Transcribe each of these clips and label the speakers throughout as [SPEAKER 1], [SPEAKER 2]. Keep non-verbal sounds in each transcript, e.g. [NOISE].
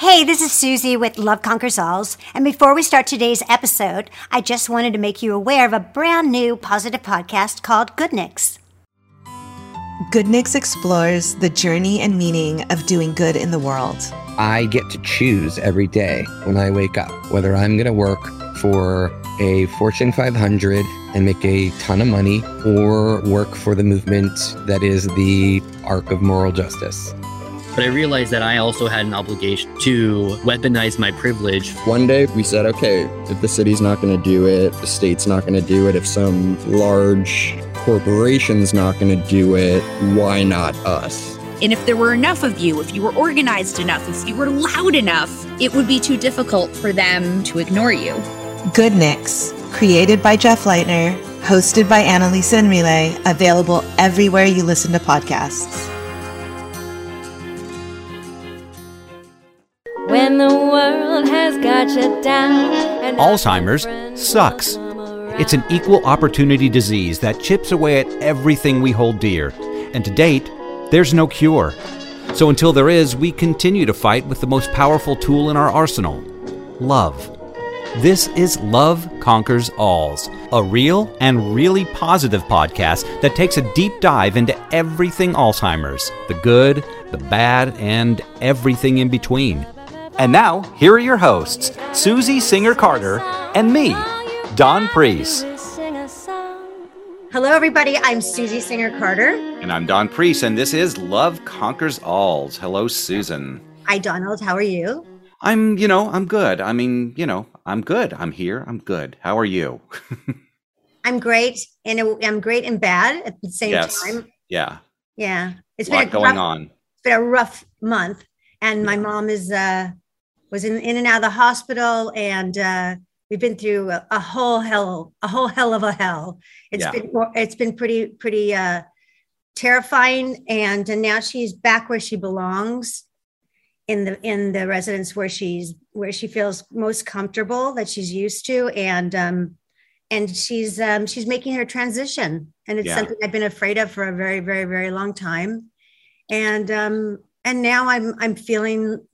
[SPEAKER 1] Hey, this is Susie with Love Conquers Alz. And before we start today's episode, I just wanted to make you aware of a brand new positive podcast called Goodnix.
[SPEAKER 2] Goodnix explores the journey and meaning of doing good in the world.
[SPEAKER 3] I get to choose every day when I wake up whether I'm going to work for a Fortune 500 and make a ton of money or work for the movement that is the arc of moral justice.
[SPEAKER 4] But I realized that I also had an obligation to weaponize my privilege.
[SPEAKER 5] One day we said, okay, if the city's not going to do it, the state's not going to do it, if some large corporation's not going to do it, why not us?
[SPEAKER 6] And if there were enough of you, if you were organized enough, if you were loud enough, it would be too difficult for them to ignore you.
[SPEAKER 2] Good Goodnix, created by Jeff Leitner, hosted by Annalisa and Relay, available everywhere you listen to podcasts.
[SPEAKER 7] When the world has got you down.
[SPEAKER 8] Alzheimer's sucks. It's an equal opportunity disease that chips away at everything we hold dear. And to date, there's no cure. So until there is, we continue to fight with the most powerful tool in our arsenal love. This is Love Conquers Alz, a real and really positive podcast that takes a deep dive into everything Alzheimer's the good, the bad, and everything in between. And now, here are your hosts, Susie Singer Carter and me, Don Priest.
[SPEAKER 1] Hello, everybody. I'm Susie Singer Carter.
[SPEAKER 8] And I'm Don Priest, and this is Love Conquers Alz. Hello, Susan.
[SPEAKER 1] Hi, Donald. How are you?
[SPEAKER 8] I'm, you know, I'm good. I mean, you know, I'm good. I'm here. I'm good. How are you? [LAUGHS]
[SPEAKER 1] I'm great, and I'm great and bad at the same
[SPEAKER 8] yes.
[SPEAKER 1] time.
[SPEAKER 8] Yeah.
[SPEAKER 1] Yeah.
[SPEAKER 8] It's a been a going rough, on.
[SPEAKER 1] It's been a rough month, and my mom is uh was in, in and out of the hospital, and uh, we've been through a, a, whole hell, a whole hell of a hell. It's yeah. been it's been pretty pretty uh, terrifying, and, and now she's back where she belongs in the in the residence where she's where she feels most comfortable that she's used to, and um, and she's um, she's making her transition, and it's yeah. something I've been afraid of for a very very very long time, and um, and now I'm I'm feeling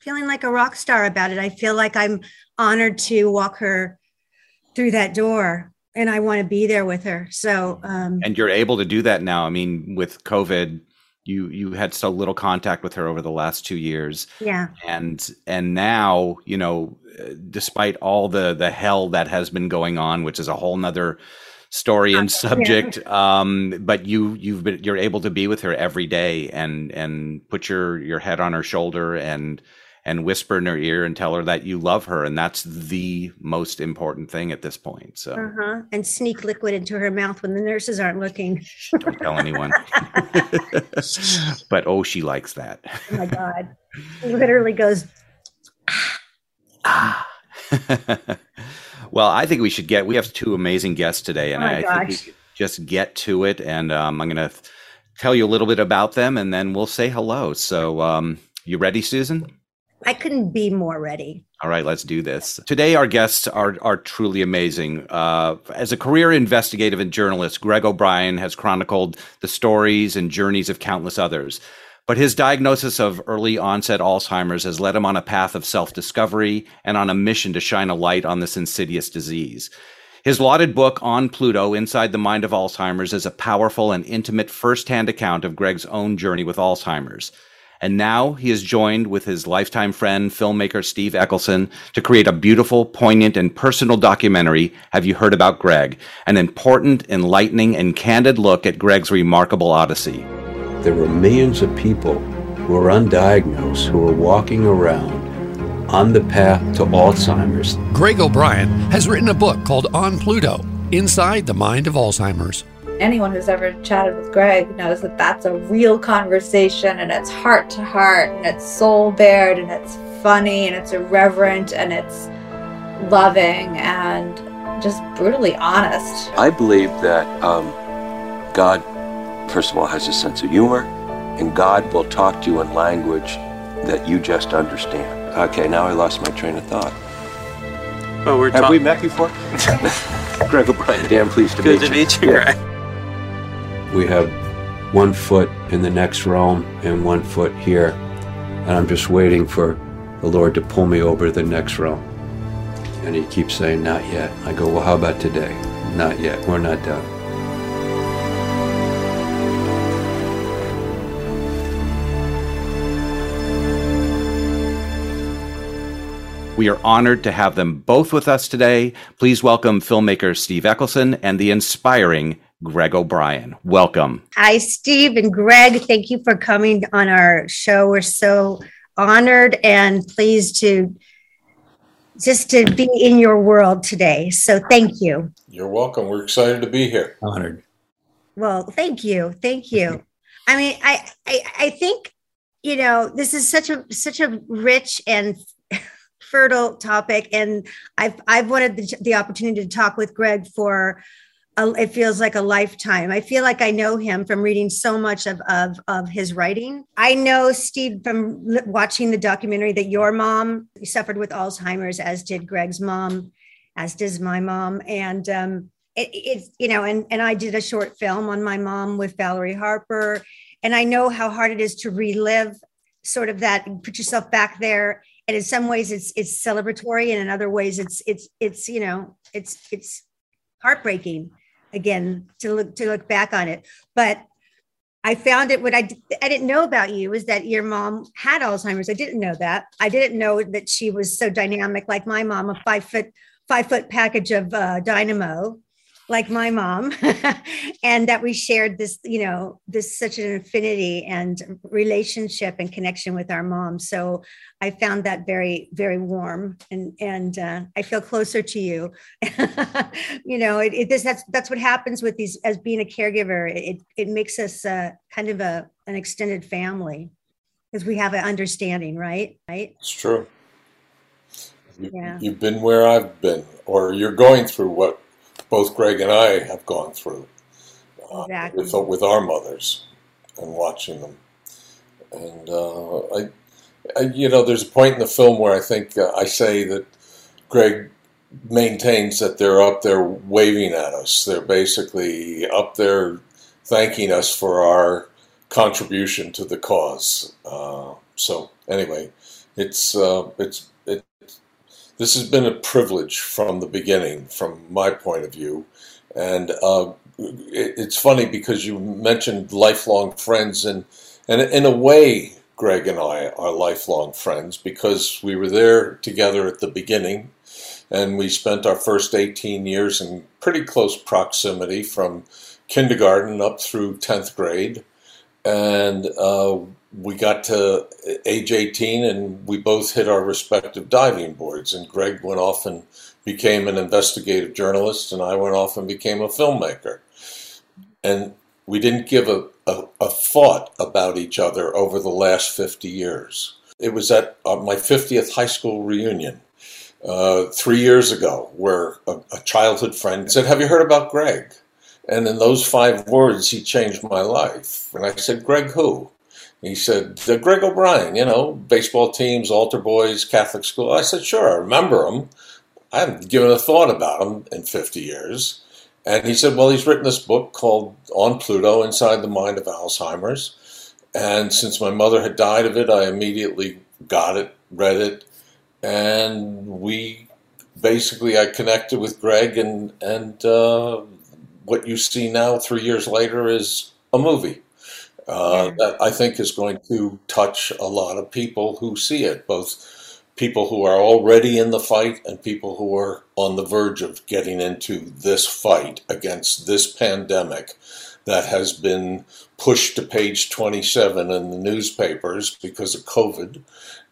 [SPEAKER 1] feeling like a rock star about it. I feel like I'm honored to walk her through that door and I want to be there with her. So, um,
[SPEAKER 8] and you're able to do that now. I mean, with COVID, you you had so little contact with her over the last two years.
[SPEAKER 1] Yeah.
[SPEAKER 8] And and now, you know, despite all the the hell that has been going on, which is a whole nother story and subject yeah. um but you you've been you're able to be with her every day and and put your your head on her shoulder and and whisper in her ear and tell her that you love her and that's the most important thing at this point so.
[SPEAKER 1] Uh-huh. and sneak liquid into her mouth when the nurses aren't looking.
[SPEAKER 8] Don't tell anyone. [LAUGHS] But oh she likes that.
[SPEAKER 1] Oh my god. Literally goes
[SPEAKER 8] ah [LAUGHS] well i think we should get we have two amazing guests today and
[SPEAKER 1] oh
[SPEAKER 8] i
[SPEAKER 1] gosh.
[SPEAKER 8] think we should just get to it and um, i'm going to tell you a little bit about them and then we'll say hello so um, you ready susan
[SPEAKER 1] I couldn't be more ready.
[SPEAKER 8] All right, let's do this. Today, our guests are are truly amazing. Uh, as a career investigative and journalist, Greg O'Brien has chronicled the stories and journeys of countless others. But his diagnosis of early onset Alzheimer's has led him on a path of self discovery and on a mission to shine a light on this insidious disease. His lauded book, On Pluto Inside the Mind of Alzheimer's, is a powerful and intimate first hand account of Greg's own journey with Alzheimer's. And now he is joined with his lifetime friend, filmmaker Steve Eccleston, to create a beautiful, poignant, and personal documentary, Have You Heard About Greg? An important, enlightening, and candid look at Greg's remarkable odyssey.
[SPEAKER 9] There were millions of people who are undiagnosed who are walking around on the path to Alzheimer's.
[SPEAKER 10] Greg O'Brien has written a book called On Pluto Inside the Mind of Alzheimer's
[SPEAKER 11] anyone who's ever chatted with Greg knows that that's a real conversation and it's heart to heart and it's soul bared and it's funny and it's irreverent and it's loving and just brutally honest.
[SPEAKER 9] I believe that um, God, first of all, has a sense of humor and God will talk to you in language that you just understand. Okay, now I lost my train of thought.
[SPEAKER 12] Oh, we're
[SPEAKER 9] Have
[SPEAKER 12] talk-
[SPEAKER 9] we met before? [LAUGHS] Greg O'Brien, damn pleased to
[SPEAKER 12] Good
[SPEAKER 9] meet
[SPEAKER 12] to
[SPEAKER 9] you.
[SPEAKER 12] meet you,
[SPEAKER 9] Yeah.
[SPEAKER 12] Greg.
[SPEAKER 9] We have one foot in the next realm and one foot here. And I'm just waiting for the Lord to pull me over to the next row. And he keeps saying, Not yet. I go, Well, how about today? Not yet. We're not done.
[SPEAKER 8] We are honored to have them both with us today. Please welcome filmmaker Steve Eccleston and the inspiring Greg O'Brien. Welcome.
[SPEAKER 1] Hi, Steve and Greg. Thank you for coming on our show. We're so honored and pleased to just to be in your world today. So thank you.
[SPEAKER 13] You're welcome. We're excited to be here.
[SPEAKER 3] Honored.
[SPEAKER 1] Well, thank you. Thank you. I mean, I, I I think you know this is such a such a rich and fertile topic, and I've I've wanted the, the opportunity to talk with Greg for. A, it feels like a lifetime. I feel like I know him from reading so much of, of, of his writing. I know Steve from watching the documentary that your mom suffered with Alzheimer's, as did Greg's mom, as does my mom, and um, it, it's you know, and and I did a short film on my mom with Valerie Harper, and I know how hard it is to relive sort of that, put yourself back there and in some ways it's it's celebratory and in other ways it's it's it's you know it's it's heartbreaking again to look to look back on it. But i found it what i i didn't know about you was that your mom had alzheimer's. I didn't know that. I didn't know that she was so dynamic like my mom a five foot five foot package of uh, dynamo like my mom [LAUGHS] and that we shared this you know this such an affinity and relationship and connection with our mom. So i found that very very warm and and uh, i feel closer to you. [LAUGHS] You know it, it, this that's that's what happens with these as being a caregiver. It it makes us uh, kind of a an extended family because we have an understanding right? Right?
[SPEAKER 13] It's true. Yeah. you've been where i've been or you're going through what both Greg and I have gone through uh, exactly. with with our mothers and watching them. And uh, I, I, you know, there's a point in the film where I think uh, I say that Greg maintains that they're up there waving at us. They're basically up there thanking us for our contribution to the cause. Uh, so anyway, it's uh, it's this has been a privilege from the beginning, from my point of view. And uh, it, it's funny because you mentioned lifelong friends, and, and in a way, Greg and I are lifelong friends because we were there together at the beginning, and we spent our first 18 years in pretty close proximity from kindergarten up through 10th grade. And uh, we got to age 18 and we both hit our respective diving boards. And Greg went off and became an investigative journalist, and I went off and became a filmmaker. And we didn't give a, a, a thought about each other over the last 50 years. It was at uh, my 50th high school reunion uh, three years ago where a, a childhood friend said, Have you heard about Greg? And in those five words, he changed my life. And I said, Greg, who? He said, Greg O'Brien, you know, baseball teams, altar boys, Catholic school. I said, sure, I remember him. I haven't given a thought about him in 50 years. And he said, well, he's written this book called On Pluto Inside the Mind of Alzheimer's. And since my mother had died of it, I immediately got it, read it, and we basically I connected with Greg, and and uh, what you see now, three years later, is a movie uh, that I think is going to touch a lot of people who see it, both people who are already in the fight and people who are on the verge of getting into this fight against this pandemic that has been pushed to page 27 in the newspapers because of COVID.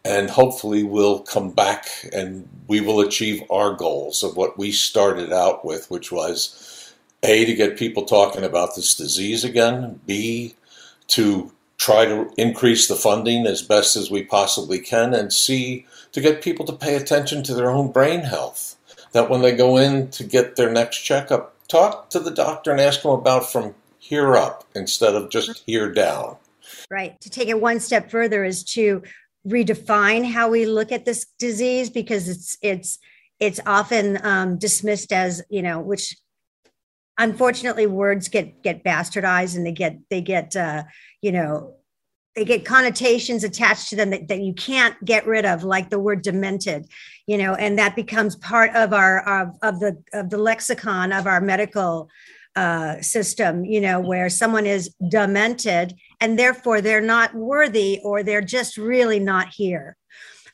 [SPEAKER 13] And hopefully, we'll come back and we will achieve our goals of what we started out with, which was A, to get people talking about this disease again, B, to try to increase the funding as best as we possibly can, and see to get people to pay attention to their own brain health. That when they go in to get their next checkup, talk to the doctor and ask them about from here up instead of just here down.
[SPEAKER 1] Right. To take it one step further is to redefine how we look at this disease because it's it's it's often um, dismissed as you know which unfortunately words get get bastardized and they get they get uh, you know they get connotations attached to them that, that you can't get rid of like the word demented you know and that becomes part of our of, of the of the lexicon of our medical uh, system you know where someone is demented and therefore they're not worthy or they're just really not here.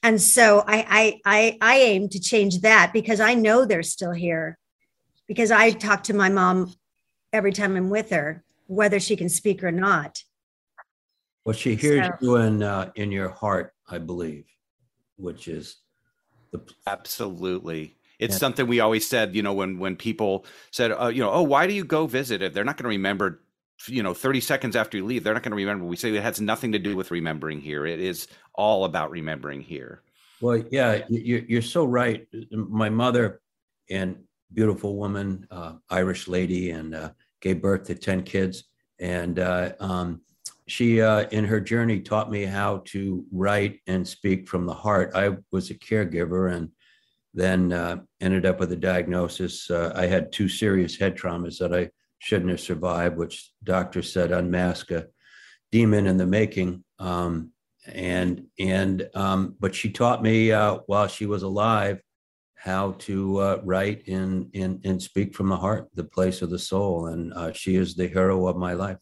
[SPEAKER 1] And so I, I i i aim to change that because i know they're still here because i talk to my mom every time i'm with her whether she can speak or not
[SPEAKER 14] well, she hears so, you in uh, in your heart, I believe, which is
[SPEAKER 8] the absolutely. It's yeah. something we always said, you know, when when people said, uh, you know, oh, why do you go visit it? They're not going to remember, you know, 30 seconds after you leave. They're not going to remember. We say it has nothing to do with remembering here. It is all about remembering here.
[SPEAKER 14] Well, yeah, you're so right. My mother and beautiful woman, uh, Irish lady, and uh, gave birth to 10 kids. And uh, um, she uh, in her journey taught me how to write and speak from the heart. I was a caregiver and then uh, ended up with a diagnosis. Uh, i had two serious head traumas that i shouldn't have survived which doctors said unmask a demon in the making. Um, and and um, but she taught me while she was alive how to uh, write and, and and speak from the heart the place of the soul and uh, she is the hero of my life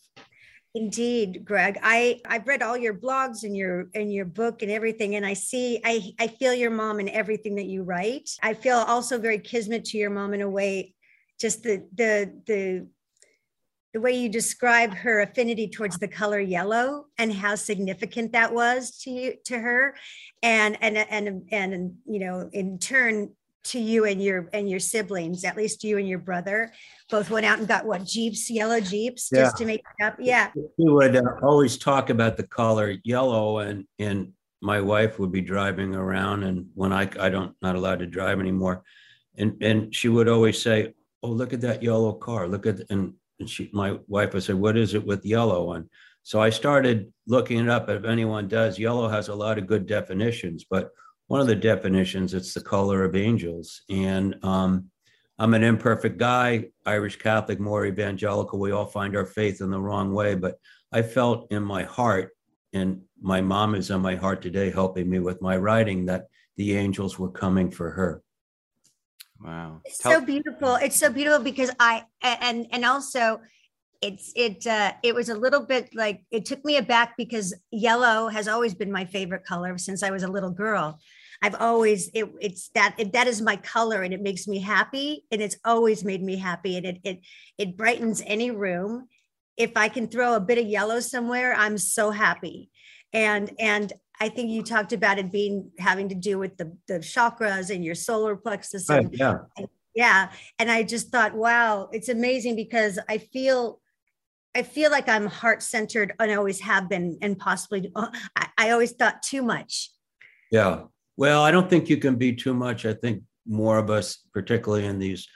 [SPEAKER 1] Indeed, Greg. I I've read all your blogs and your and your book and everything, and I see I I feel your mom in everything that you write. I feel also very kismet to your mom in a way, just the the the the way you describe her affinity towards the color yellow and how significant that was to you to her and and and and you know in turn to you and your and your siblings at least you and your brother both went out and got what jeeps yellow jeeps just to make it up? Yeah.
[SPEAKER 14] We would uh, always talk about the color yellow and and my wife would be driving around and when i i don't not allowed to drive anymore. And and she would always say oh look at that yellow car. Look at and, and she my wife would say what is it with yellow? And so i started looking it up if anyone does yellow has a lot of good definitions but one of the definitions it's the color of angels. And um, i'm an imperfect guy irish catholic more evangelical. We all find our faith in the wrong way but i felt in my heart and my mom is in my heart today helping me with my writing that the angels were coming for her.
[SPEAKER 8] Wow.
[SPEAKER 1] It's Tell- so beautiful. It's so beautiful because i and and also it's it uh it was a little bit like it took me aback because yellow has always been my favorite color since i was a little girl I've always it, it's that it, that is my color and it makes me happy and it's always made me happy and it it it brightens any room. If I can throw a bit of yellow somewhere, I'm so happy. And and I think you talked about it being having to do with the the chakras and your solar plexus. And,
[SPEAKER 14] right, yeah.
[SPEAKER 1] And, yeah. And I just thought, wow, it's amazing because I feel I feel like I'm heart centered and always have been, and possibly uh, I, I, always thought too much.
[SPEAKER 14] Yeah. Well, I don't think you can be too much. I think more of us, particularly in these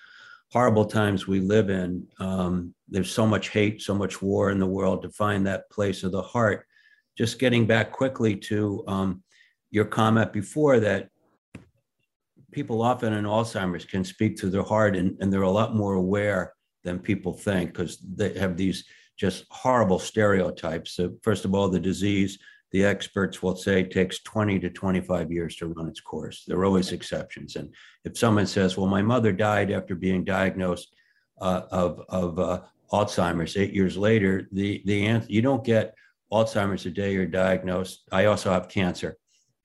[SPEAKER 14] horrible times we live in, um, there's so much hate, so much war in the world to find that place of the heart. Just getting back quickly to um, your comment before that people often in Alzheimer's can speak to their heart and, and they're a lot more aware than people think because they have these just horrible stereotypes. So first of all, the disease the experts will say it takes 20 to 25 years to run its course. There are always exceptions. And if someone says, well, my mother died after being diagnosed uh, of, of uh, Alzheimer's eight years later, the, the answer, you don't get Alzheimer's the day you're diagnosed. I also have cancer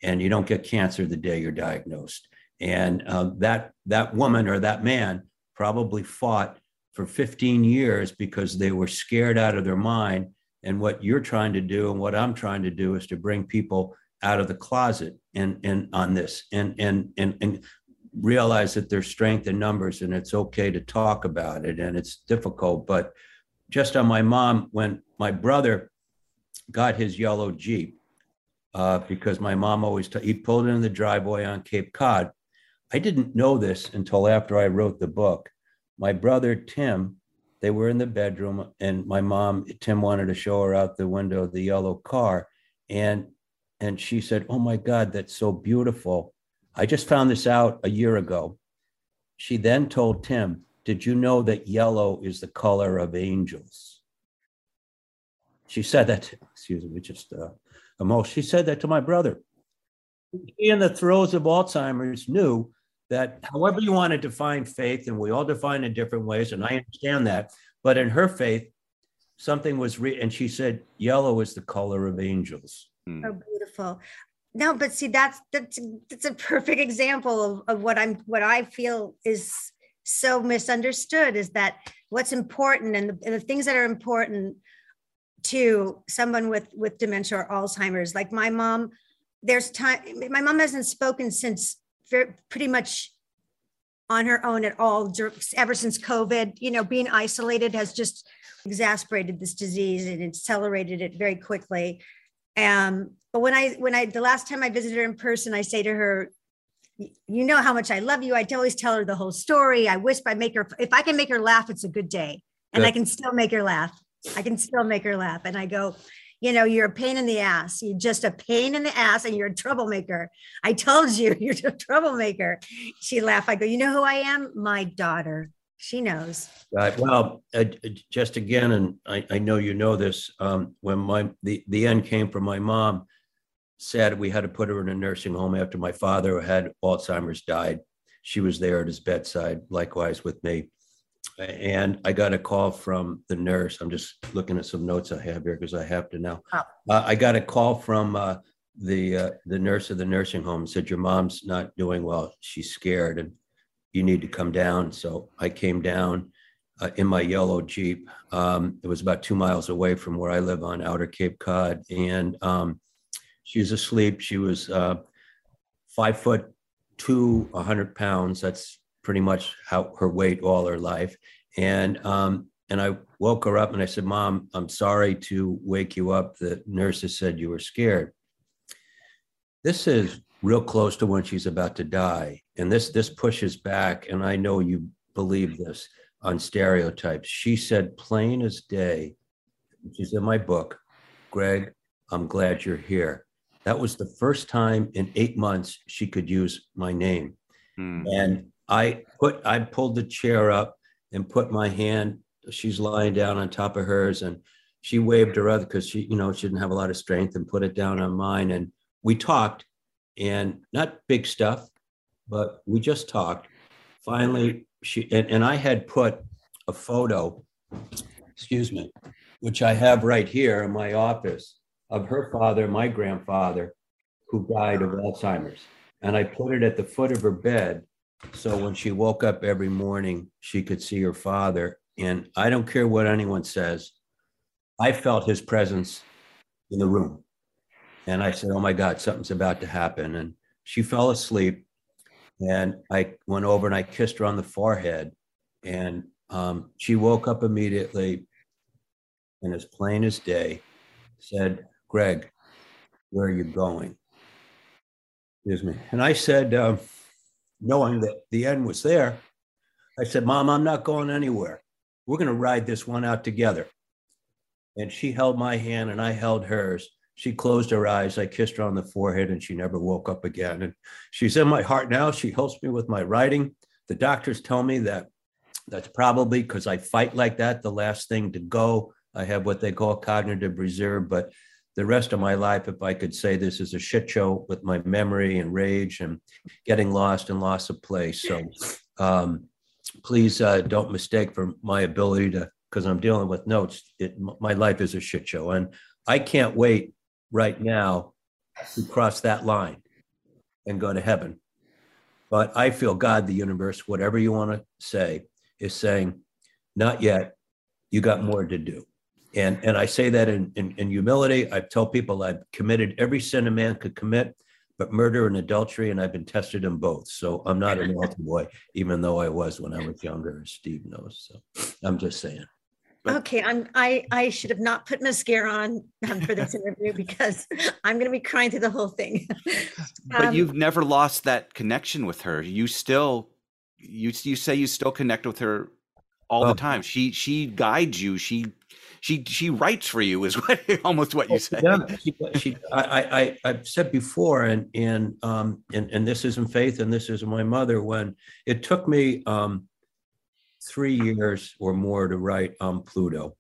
[SPEAKER 14] and you don't get cancer the day you're diagnosed. And uh, that, that woman or that man probably fought for 15 years because they were scared out of their mind and what you're trying to do and what I'm trying to do is to bring people out of the closet and and on this and and and and realize that there's strength in numbers and it's okay to talk about it and it's difficult but just on my mom when my brother got his yellow jeep uh, because my mom always t- he pulled in the driveway on cape cod. I didn't know this until after i wrote the book. My brother tim they were in the bedroom and my mom tim wanted to show her out the window the yellow car and and she said oh my god that's so beautiful i just found this out a year ago she then told tim did you know that yellow is the color of angels she said that excuse me just uh, most. She said that to my brother. He, in the throes of Alzheimer's, knew that however you want to define faith, and we all define in different ways, and I understand that, but in her faith, something was re- and she said yellow is the color of angels.
[SPEAKER 1] Hmm. Oh, beautiful. No, but see, that's that's that's a perfect example of, of what I'm what I feel is so misunderstood is that what's important and the, and the things that are important to someone with with dementia or Alzheimer's. Like my mom, there's time. My mom hasn't spoken since very, pretty much on her own at all ever since COVID. You know, being isolated has just exacerbated this disease and accelerated it very quickly. Um, but when I when I the last time I visited her in person, I say to her, you know how much I love you. I always tell her the whole story. I whisper, I make her, if I can make her laugh, it's a good day. And good. I can still make her laugh. I can still make her laugh. And I go, you know, you're a pain in the ass. You're just a pain in the ass and you're a troublemaker. I told you [LAUGHS] you're a troublemaker. She laughed. I go, you know who I am? My daughter. She knows.
[SPEAKER 14] Right. Well, uh, just again, and I, I, know you know this. Um, when my the, the end came from my mom, said we had to put her in a nursing home after my father had Alzheimer's died. She was there at his bedside, likewise with me. And I got a call from the nurse. I'm just looking at some notes I have here because I have to now. Oh. Uh, I got a call from uh, the uh, the nurse of the nursing home. Said your mom's not doing well. She's scared, and you need to come down. So I came down uh, in my yellow Jeep. Um, it was about two miles away from where I live on Outer Cape Cod, and um, she was asleep. She was uh, five foot two, 100 pounds. That's pretty much how her weight all her life. And um, and I woke her up and I said, "Mom, I'm sorry to wake you up. The nurses said you were scared." This is real close to when she's about to die, and this this pushes back. And I know you believe this on stereotypes. She said, plain as day, which is in my book, Greg, I'm glad you're here. That was the first time in eight months she could use my name. Hmm. And I put, I pulled the chair up and put my hand, she's lying down on top of hers and she waved her other because she, you know, she didn't have a lot of strength and put it down on mine. And we talked and not big stuff, but we just talked. Finally, she, and, and I had put a photo, excuse me, which I have right here in my office of her father, my grandfather, who died of Alzheimer's. And I put it at the foot of her bed. So when she woke up every morning, she could see her father. And I don't care what anyone says, I felt his presence in the room. And I said, Oh my God, something's about to happen. And she fell asleep. And I went over and I kissed her on the forehead. And um, she woke up immediately and as plain as day said, Greg, where are you going? Excuse me. And I said, uh, knowing that the end was there, I said, Mom, I'm not going anywhere. We're going to ride this one out together. And she held my hand and I held hers. She closed her eyes. I kissed her on the forehead and she never woke up again. And she's in my heart now. She helps me with my writing. The doctors tell me that that's probably because I fight like that, the last thing to go. I have what they call cognitive reserve, but the rest of my life, if I could say this is a shit show with my memory and rage and getting lost and loss of place. So um, please uh, don't mistake for my ability to, because I'm dealing with notes. It, my life is a shit show, and I can't wait right now to cross that line and go to heaven. But I feel God, the universe, whatever you want to say, is saying, not yet. You got more to do. And, and I say that in, in, in humility. I tell people I've committed every sin a man could commit, but murder and adultery, and I've been tested in both. So I'm not an [LAUGHS] altar boy, even though I was when I was younger, as Steve knows. So I'm just saying.
[SPEAKER 1] okay, I'm I I should have not put mascara on um, for this interview because [LAUGHS] I'm going to be crying through the whole thing. [LAUGHS]
[SPEAKER 8] but um, you've never lost that connection with her. You still you you say you still connect with her all the time. She she guides you. She she she writes for you is [LAUGHS] what almost what you oh, said.
[SPEAKER 14] Yeah, she, she, I, I I've said before, and and um and and this isn't faith, and this is my mother. When it took me um three years or more to write um Pluto,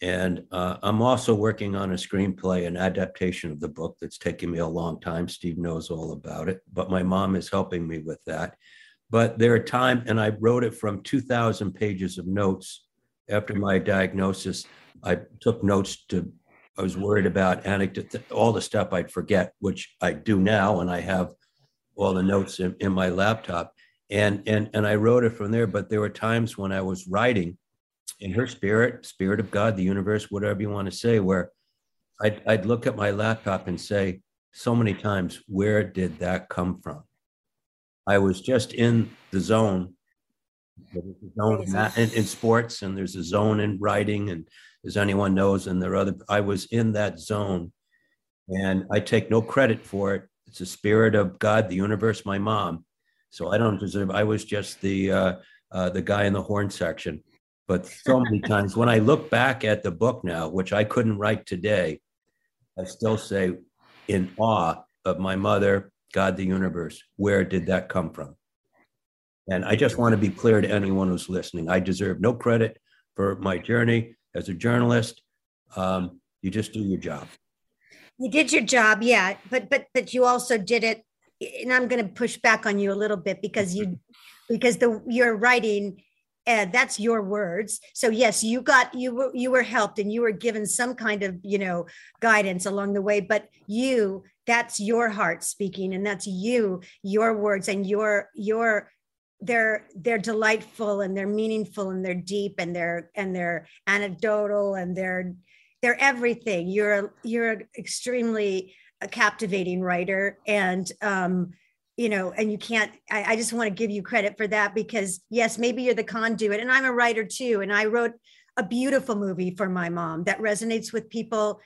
[SPEAKER 14] And uh, I'm also working on a screenplay, an adaptation of the book that's taken me a long time. Steve knows all about it, but my mom is helping me with that. But there are times, and I wrote it from 2,000 pages of notes after my diagnosis. I took notes to, I was worried about anecdote, all the stuff I'd forget, which I do now, and I have all the notes in, in my laptop. And, and, and I wrote it from there, but there were times when I was writing in her spirit, spirit of God, the universe, whatever you want to say, where I'd, I'd look at my laptop and say so many times, where did that come from? I was just in the zone. There's a zone in, in, sports, and there's a zone in writing, and as anyone knows, and there are other. I was in that zone, and I take no credit for it. It's the spirit of God, the universe, my mom. So I don't deserve. I was just the uh, uh, the guy in the horn section but so many [LAUGHS] times when I look back at the book now, which I couldn't write today, I still say in awe of my mother, God, the universe. Where did that come from? And I just want to be clear to anyone who's listening. I deserve no credit for my journey as a journalist. Um, you just do your job.
[SPEAKER 1] You did your job, yeah, but but but you also did it. And I'm going to push back on you a little bit because you because the your writing and that's your words so yes you got you were you were helped and you were given some kind of you know guidance along the way but you that's your heart speaking and that's you your words and your your they're they're delightful and they're meaningful and they're deep and they're and they're anecdotal and they're they're everything you're you're an extremely a captivating writer and um you know, and you can't, I, I just want to give you credit for that because, yes, maybe you're the conduit. And I'm a writer too. And I wrote a beautiful movie for my mom that resonates with people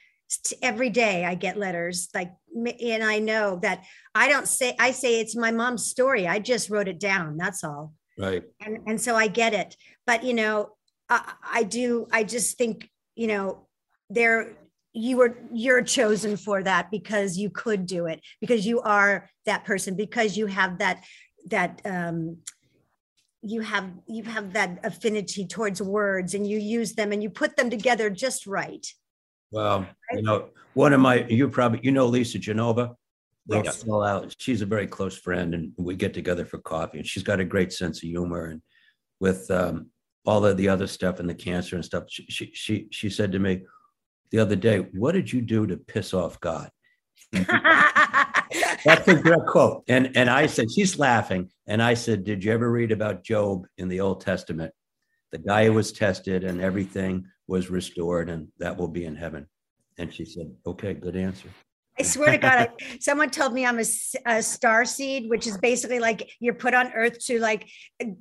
[SPEAKER 1] every day i get letters like and i know that i don't say i say it's my mom's story. I just wrote it down that's all.
[SPEAKER 14] Right.
[SPEAKER 1] And and so i get it. But you know i, I do i just think you know there you were you're chosen for that because you could do it because you are that person because you have that that um you have you have that affinity towards words and you use them and you put them together just right
[SPEAKER 14] well you know one of my you probably you know lisa genova
[SPEAKER 1] yes.
[SPEAKER 14] she's a very close friend and we get together for coffee and she's got a great sense of humor and with um all of the other stuff and the cancer and stuff she she she, she said to me the other day, What did you do to piss off God? [LAUGHS] That's a great quote. And, and I said, She's laughing. And I said, Did you ever read about Job in the Old Testament? The guy who was tested and everything was restored, and that will be in heaven. And she said, Okay, good answer.
[SPEAKER 1] I swear to God, I, someone told me I'm a, a, star seed, which is basically like you're put on Earth to like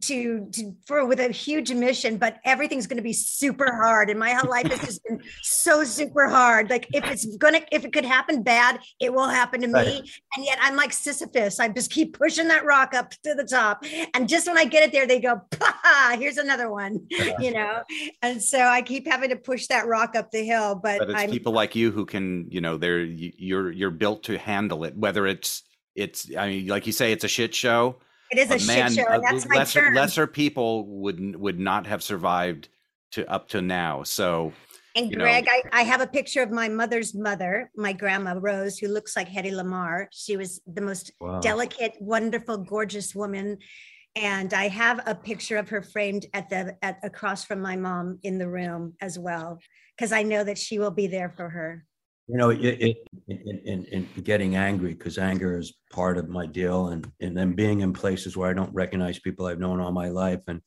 [SPEAKER 1] to, to for with a huge mission, but everything's going to be super hard. And my whole life has just been so super hard. Like if it's gonna, if it could happen bad, it will happen to me. Right. And yet I'm like Sisyphus. I just keep pushing that rock up to the top, and just when I get it there, they go, here's another one, you know. And so I keep having to push that rock up the hill. But,
[SPEAKER 8] but it's
[SPEAKER 1] I'm,
[SPEAKER 8] people like you who can, you know, they're you're you're you're built to handle it. Whether it's it's I mean, like you say, it's a shit show.
[SPEAKER 1] It is a man, shit show. Uh, that's my
[SPEAKER 8] lesser,
[SPEAKER 1] term.
[SPEAKER 8] lesser people would would not have survived to up to now. So.
[SPEAKER 1] And Greg, I, I have a picture of my mother's mother, my grandma Rose, who looks like Hedy Lamarr. She was the most wow. delicate, wonderful, gorgeous woman and I have a picture of her framed at the at across from my mom in the room as well because I know that she will be there for her
[SPEAKER 14] you know, it, it, in, in, in getting angry because anger is part of my deal, and and then being in places where I don't recognize people I've known all my life, and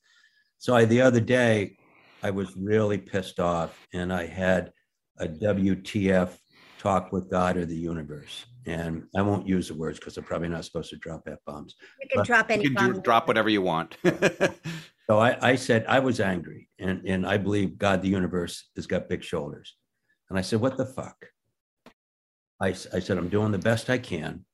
[SPEAKER 14] so I the other day I was really pissed off, and I had a WTF talk with God or the universe, and I won't use the words because I'm probably not supposed to drop f bombs.
[SPEAKER 1] You can but, drop any.
[SPEAKER 8] You can drop whatever you want. [LAUGHS]
[SPEAKER 14] so I, I said I was angry, and and I believe God, the universe, has got big shoulders, and I said, "What the fuck." I, I said, I'm doing the best I can.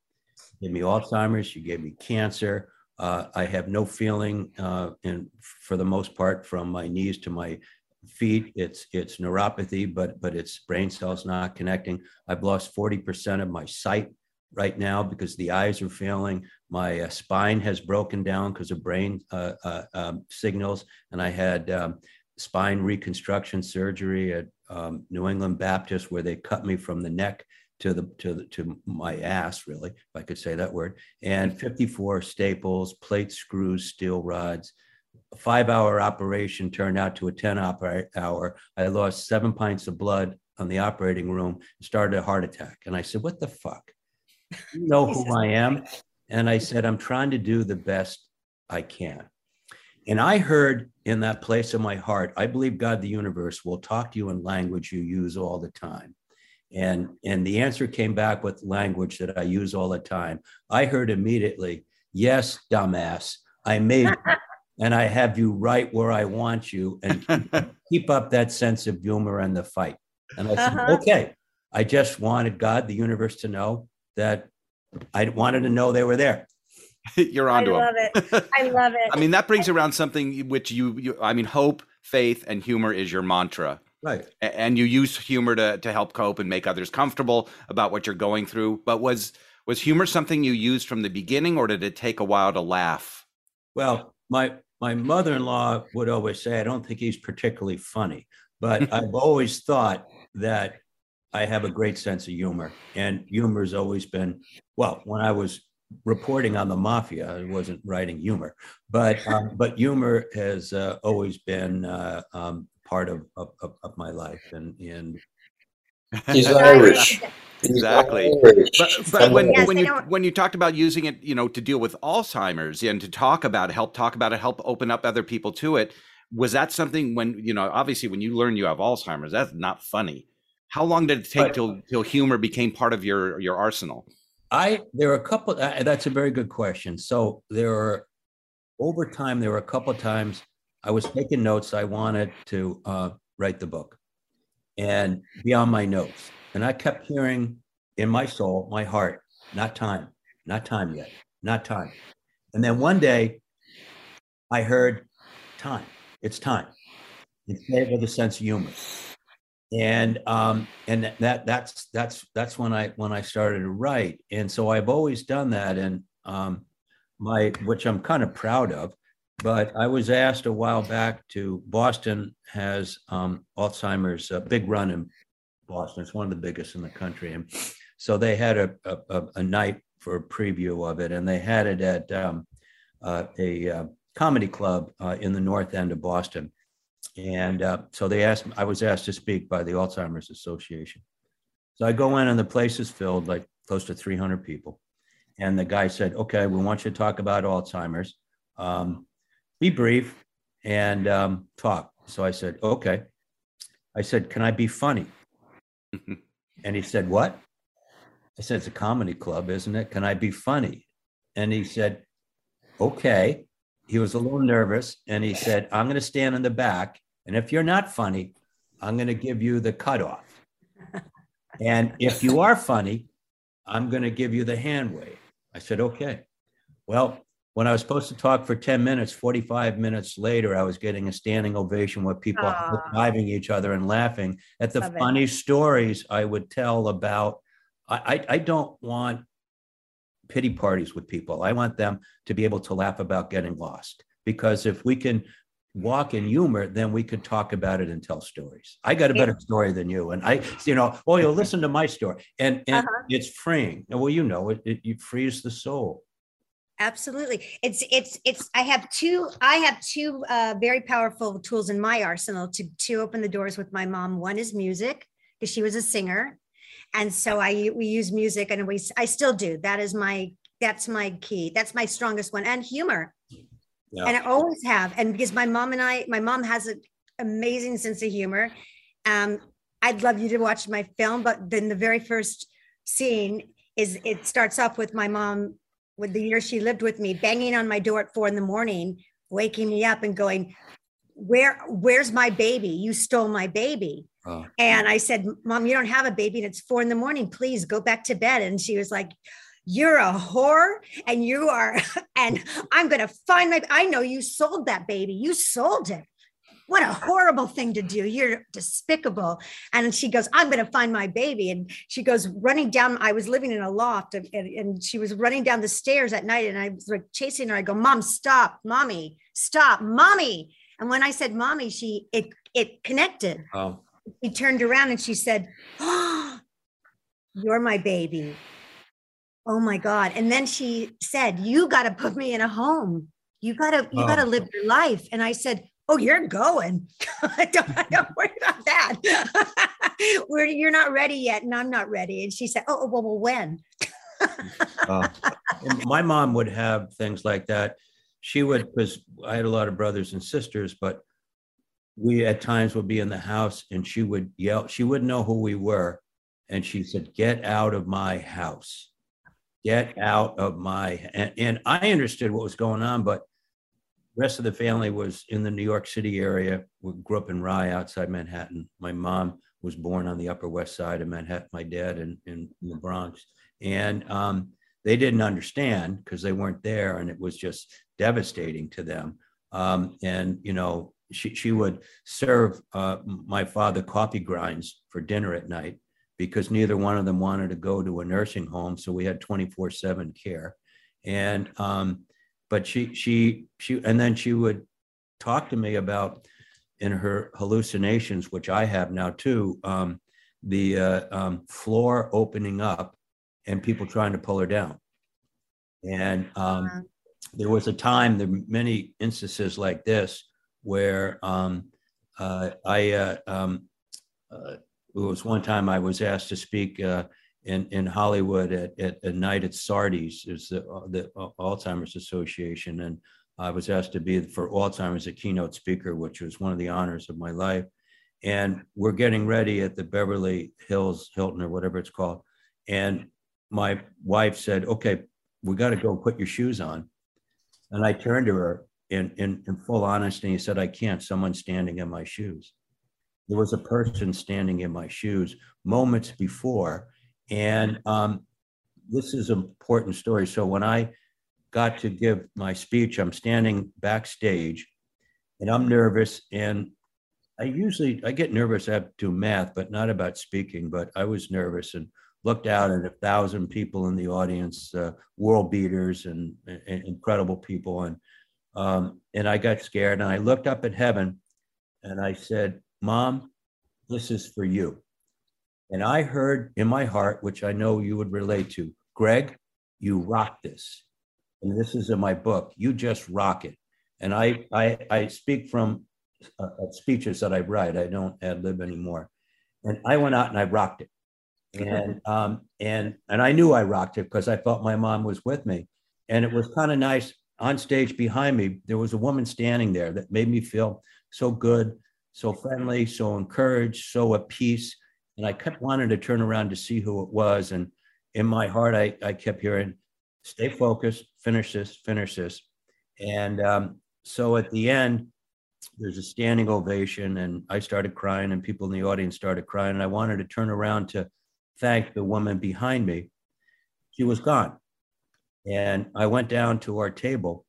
[SPEAKER 14] You gave me Alzheimer's, you gave me cancer. Uh, I have no feeling, uh, and for the most part, from my knees to my feet, it's it's neuropathy, but but it's brain cells not connecting. I've lost 40% of my sight right now because the eyes are failing. My uh, spine has broken down because of brain uh, uh, um, signals, and I had um, spine reconstruction surgery at um, New England Baptist, where they cut me from the neck to the to the, to my ass, really, if I could say that word, and 54 staples, plate screws, steel rods. A five-hour operation turned out to a 10 hour. I lost seven pints of blood on the operating room and started a heart attack. And I said, "What the fuck? You know who I am?" And I said, "I'm trying to do the best I can." And I heard in that place of my heart, I believe God, the universe, will talk to you in language you use all the time. And, and the answer came back with language that I use all the time. I heard immediately, Yes, dumbass, I made you, [LAUGHS] and I have you right where I want you, and [LAUGHS] keep, up that sense of humor and the fight. And I said, uh-huh. Okay. I just wanted God, the universe, to know that I wanted to know they were there. [LAUGHS]
[SPEAKER 8] You're onto
[SPEAKER 1] I love
[SPEAKER 8] them.
[SPEAKER 1] it. I love it.
[SPEAKER 8] I mean, that brings around something which you, you, I mean, hope, faith, and humor is your mantra.
[SPEAKER 14] Right.
[SPEAKER 8] And you use humor to, to help cope and make others comfortable about what you're going through. But was was humor something you used from the beginning or did it take a while to laugh?
[SPEAKER 14] Well, my my mother-in-law would always say, I don't think he's particularly funny, but [LAUGHS] I've always thought that I have a great sense of humor. And humor has always been, well, when I was reporting on the mafia. I wasn't writing humor, but um, but humor has uh, always been uh, um, part of, of, of my life, and and
[SPEAKER 13] he's [LAUGHS] Irish.
[SPEAKER 8] Exactly, Irish. but, but when, yes, when you when you talked about using it, you know, to deal with Alzheimer's and to talk about it, help talk about it, help open up other people to it, was that something when you know, obviously, when you learn you have Alzheimer's, that's not funny. How long did it take but, till till humor became part of your your arsenal?
[SPEAKER 14] I there are a couple. Uh, that's a very good question. So there are over time there were a couple times I was taking notes. I wanted to uh, write the book, and beyond my notes, and I kept hearing in my soul, my heart, not time, not time yet, not time. And then one day, I heard time. It's time. Instead with a sense of humor and um, and that that's that's that's when I when I started to write, and so I've always done that, and um, my which I'm kind of proud of. But I was asked a while back to Boston has um, Alzheimer's a big run in Boston. It's one of the biggest in the country, and so they had a a, a night for a preview of it, and they had it at um, uh, a uh, comedy club uh, in the north end of Boston and uh, so they asked, I was asked to speak by the Alzheimer's Association. So I go in and the place is filled like close to 300 people. And the guy said, okay, we want you to talk about Alzheimer's. Um, be brief and um, talk. So I said, okay. I said, can I be funny? [LAUGHS] and he said, what? I said, it's a comedy club, isn't it? Can I be funny? And he said, okay he was a little nervous and he said, I'm going to stand in the back. And if you're not funny, I'm going to give you the cutoff. [LAUGHS] and if you are funny, I'm going to give you the hand wave. I said, okay. Well, when I was supposed to talk for 10 minutes, 45 minutes later, I was getting a standing ovation with people driving each other and laughing at the Love funny it. stories I would tell about. I, I, don't want pity parties with people. I want them to be able to laugh about getting lost because if we can walk in humor, then we could talk about it and tell stories. I got a better story than you, and I, you know, oh, you'll listen to my story, and, and uh-huh. it's freeing. Well, you know, it, it, it frees the soul.
[SPEAKER 1] Absolutely, it's it's it's. I have two. I have two uh, very powerful tools in my arsenal to to open the doors with my mom. One is music because she was a singer, and so i we use music and we i still do that is my that's my key that's my strongest one and humor yeah. and i always have and because my mom and i my mom has an amazing sense of humor um i'd love you to watch my film but then the very first scene is it starts off with my mom with the year she lived with me banging on my door at four in the morning waking me up and going where where's my baby you stole my baby Oh. And I said, Mom, you don't have a baby and it's four in the morning. Please go back to bed. And she was like, You're a whore and you are, [LAUGHS] and I'm going to find my, I know you sold that baby. You sold it. What a horrible thing to do. You're despicable. And she goes, I'm going to find my baby. And she goes running down. I was living in a loft and, and she was running down the stairs at night. And I was like chasing her. I go, Mom, stop, mommy, stop, mommy. And when I said mommy, she, it, it connected.
[SPEAKER 14] Oh
[SPEAKER 1] She turned around and she said, oh, You're my baby. Oh my God. And then she said, You got to put me in a home. You got to, you oh. got to live your life. And I said, Oh, you're going. [LAUGHS] Don't, don't [LAUGHS] worry about that. [LAUGHS] We're, you're not ready yet, and I'm not ready. And she said, Oh, well, well when?
[SPEAKER 14] uh, my mom would have things like that. She would, because I had a lot of brothers and sisters, but we at times would be in the house and she would yell, she wouldn't know who we were. And she said, Get out of my house. Get out of my. And, and I understood what was going on, but rest of the family was in the New York City area. We grew up in Rye outside Manhattan. My mom was born on the Upper West Side of Manhattan. My dad in, in, the Bronx. And um, they didn't understand because they weren't there and it was just devastating to them. Um, and, you know, she, she would serve uh, my father coffee grinds for dinner at night because neither one of them wanted to go to a nursing home. So we had 24 7 care. And, um, but she, she, she, and then she would talk to me about in her hallucinations, which I have now too, um, the uh, um, floor opening up and people trying to pull her down. And um, there was a time, there were many instances like this where um, uh, I, uh, um, uh, it was one time I was asked to speak uh, in, in Hollywood at, at a night at Sardi's, it's the, uh, the uh, Alzheimer's Association. And I was asked to be for Alzheimer's a keynote speaker, which was one of the honors of my life. And we're getting ready at the Beverly Hills Hilton or whatever it's called. And my wife said, okay, we got to go put your shoes on. And I turned to her in, in, in full honesty and said, I can't. Someone's standing in my shoes. There was a person standing in my shoes moments before. And um, this is an important story. So when I got to give my speech, I'm standing backstage and I'm nervous. And I usually I get nervous have to math, but not about speaking. But I was nervous and looked out at a thousand people in the audience, uh, world beaters and, and, incredible people. And, um, and I got scared and I looked up at heaven and I said, Mom, this is for you. And I heard in my heart, which I know you would relate to, Greg, you rock this. And this is in my book. You just rock it. And I, I, I speak from uh, speeches that I write. I don't ad lib anymore. And I went out and I rocked it and [LAUGHS] um, and and I knew I rocked it because I felt my mom was with me, and it was kind of nice on stage behind me. There was a woman standing there that made me feel so good, so friendly, so encouraged, so at peace, and I kept wanting to turn around to see who it was, and in my heart, I I kept hearing, "Stay focused, finish this, finish this," and um, so at the end. There's a standing ovation, and I started crying, and people in the audience started crying. And I wanted to turn around to thank the woman behind me. She was gone. And I went down to our table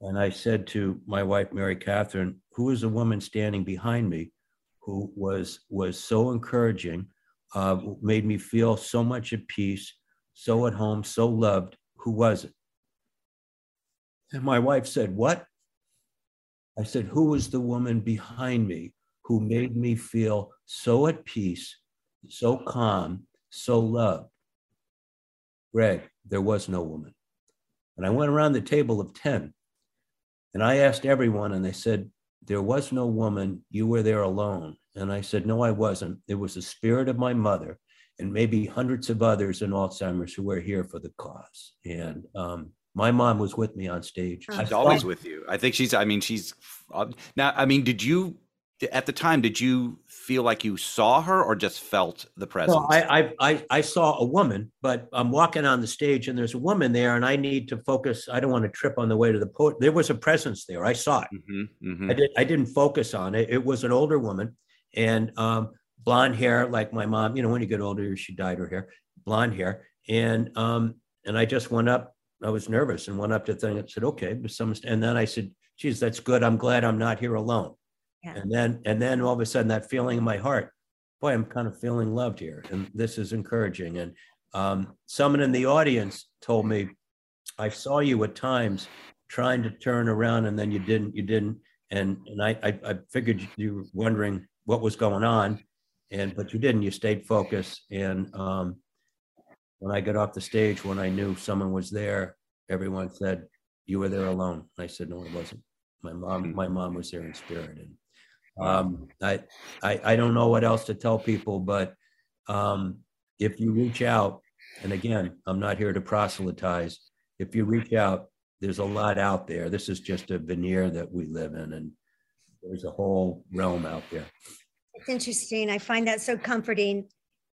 [SPEAKER 14] and I said to my wife, Mary Catherine, who is the woman standing behind me who was, was so encouraging, uh, made me feel so much at peace, so at home, so loved. Who was it? And my wife said, What? I said, Who was the woman behind me who made me feel so at peace, so calm, so loved. Greg, there was no woman. And I went around the table of 10 and I asked everyone, and they said, There was no woman. You were there alone. And I said, No, I wasn't. It was the spirit of my mother and maybe hundreds of others in Alzheimer's who were here for the cause. And um, my mom was with me on stage.
[SPEAKER 8] She's always with you. I think she's, I mean, she's uh, now, I mean, did you at the time did you feel like you saw her or just felt the presence
[SPEAKER 14] no, I, I i saw a woman but i'm walking on the stage and there's a woman there and i need to focus i don't want to trip on the way to the podium there was a presence there i saw it. Mm-hmm, mm-hmm. i did i didn't focus on it it was an older woman and um, blonde hair like my mom you know when you get older she dyed her hair blonde hair and um and i just went up i was nervous and went up to the thing and said okay but some and then i said geez that's good i'm glad i'm not here alone yeah. And then and then all of a sudden that feeling in my heart, boy, I'm kind of feeling loved here. And this is encouraging. And um, someone in the audience told me, I saw you at times trying to turn around and then you didn't, you didn't. And and I I, I figured you were wondering what was going on. and but you didn't. You stayed focused. And um, when I got off the stage, when I knew someone was there, everyone said, "You were there alone." I said, "No, it wasn't. My mom, hmm. my mom was there in spirit." And um, I, I, I don't know what else to tell people, but um, if you reach out, and again, I'm not here to proselytize. If you reach out, there's a lot out there. This is just a veneer that we live in, and there's a whole realm out there.
[SPEAKER 1] It's interesting. I find that so comforting.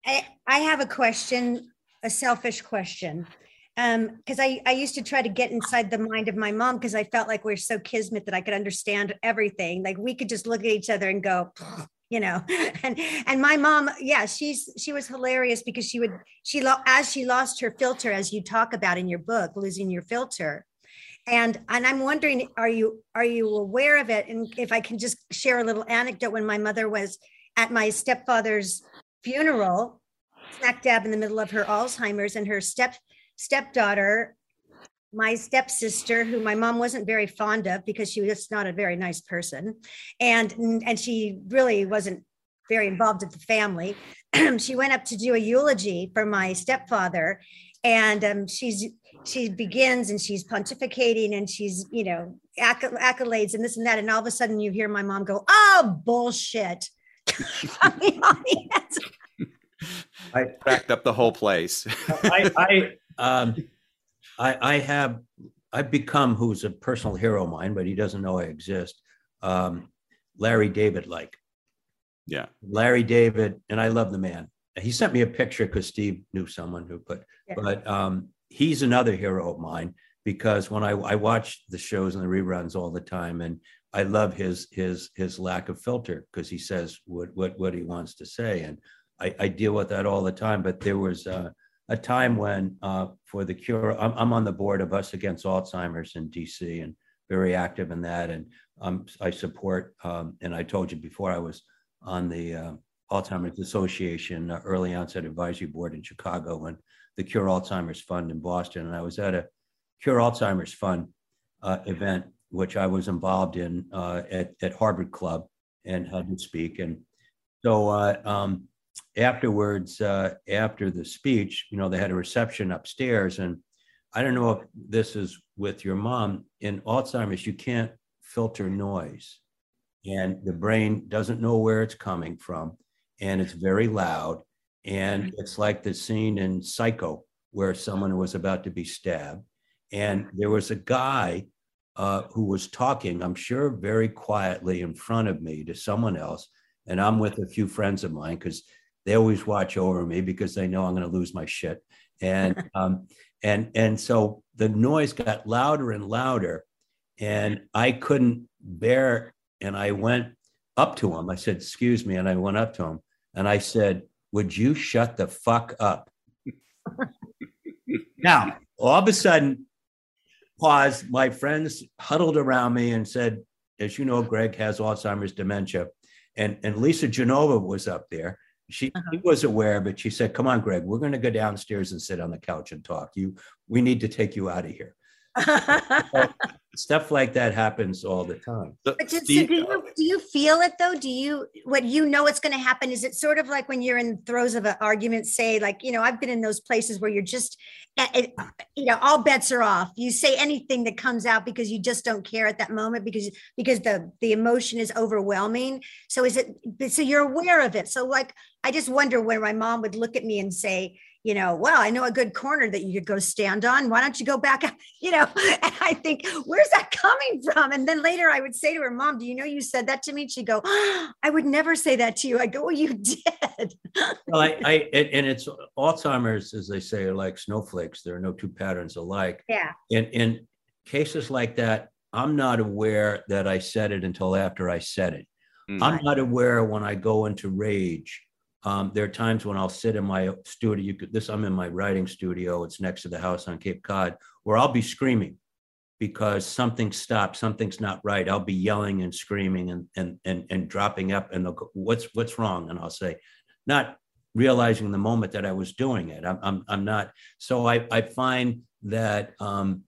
[SPEAKER 1] I, I have a question, a selfish question. Um, because I, I used to try to get inside the mind of my mom because I felt like we are so kismet that I could understand everything. Like we could just look at each other and go, [LAUGHS] you know [LAUGHS] and and my mom yeah she's she was hilarious because she would she lo- as she lost her filter as you talk about in your book losing your filter and and i'm wondering are you are you aware of it and if i can just share a little anecdote when my mother was at my stepfather's funeral smack dab in the middle of her alzheimer's and her step stepdaughter my stepsister who my mom wasn't very fond of because she was not a very nice person. And and she really wasn't very involved with the family. [CLEARS THROAT] She went up to do a eulogy for my stepfather. And um, she's she begins and she's pontificating and she's you know acc- accolades and this and that. And all of a sudden you hear my mom go oh bullshit. [LAUGHS]
[SPEAKER 8] I backed [LAUGHS] up the whole place.
[SPEAKER 14] I, I um, I, I have I've become who's a personal hero of mine, but he doesn't know I exist. Um, Larry David, like,
[SPEAKER 8] yeah,
[SPEAKER 14] Larry David, and I love the man. He sent me a picture because Steve knew someone who put, yeah. but um, he's another hero of mine because when I, I watch the shows and the reruns all the time, and I love his his his lack of filter because he says what what what he wants to say, and I, I deal with that all the time. But there was uh, a time when uh, for the cure, I'm, I'm, on the board of Us Against Alzheimer's in DC and very active in that. And um, I support, um, and I told you before, I was on the uh, Alzheimer's Association uh, Early Onset Advisory Board in Chicago and the Cure Alzheimer's Fund in Boston. And I was at a Cure Alzheimer's Fund uh, event, which I was involved in uh, at, at Harvard Club and had to speak. And so uh, um, afterwards, uh, after the speech, you know, they had a reception upstairs. And I don't know if this is with your mom. In Alzheimer's, you can't filter noise, and the brain doesn't know where it's coming from, and it's very loud. And mm-hmm. it's like the scene in Psycho where someone was about to be stabbed. And there was a guy uh, who was talking, I'm sure, very quietly in front of me to someone else. And I'm with a few friends of mine because they always watch over me because they know I'm going to lose my shit. And [LAUGHS] um, and and so the noise got louder and louder, and I couldn't bear. And I went up to him. I said, "Excuse me," and I went up to him and I said, "Would you shut the fuck up?" [LAUGHS] now, all of a sudden, pause. My friends huddled around me and said, "As you know, Greg has Alzheimer's dementia." And, and Lisa Genova was up there she, uh-huh. was aware, but she said, "Come on, Greg, we're going to go downstairs and sit on the couch and talk. You, we need to take you out of here." [LAUGHS] stuff like that happens all the time.
[SPEAKER 1] But do, so do, you, do you feel it though? Do you what you know it's going to happen? Is it sort of like when you're in the throes of an argument? Say like you know I've been in those places where you're just eh, you know all bets are off. You say anything that comes out because you just don't care at that moment because because the the emotion is overwhelming. So is it so you're aware of it? So like I just wonder when my mom would look at me and say you know, well, I know a good corner that you could go stand on. Why don't you go back? [LAUGHS] You know, [LAUGHS] and I think, where's that coming from? And then later I would say to her, Mom, do you know you said that to me? And she'd go, oh, I would never say that to you. I go, Well, you [LAUGHS] did.
[SPEAKER 14] well, I, I, and it's Alzheimer's, as they say, are like snowflakes. There are no two patterns alike.
[SPEAKER 1] Yeah.
[SPEAKER 14] And in cases like that, I'm not aware that I said it until after I said it. Mm-hmm. I'm not aware when I go into rage um, there are times when I'll sit in my studio. You could, this I'm in my writing studio. It's next to the house on Cape Cod, where I'll be screaming because something stopped, something's not right. I'll be yelling and screaming and and and, and dropping up, and they'll go, "What's what's wrong?" And I'll say, not realizing the moment that I was doing it. I'm I'm, I'm not. So I I find that um,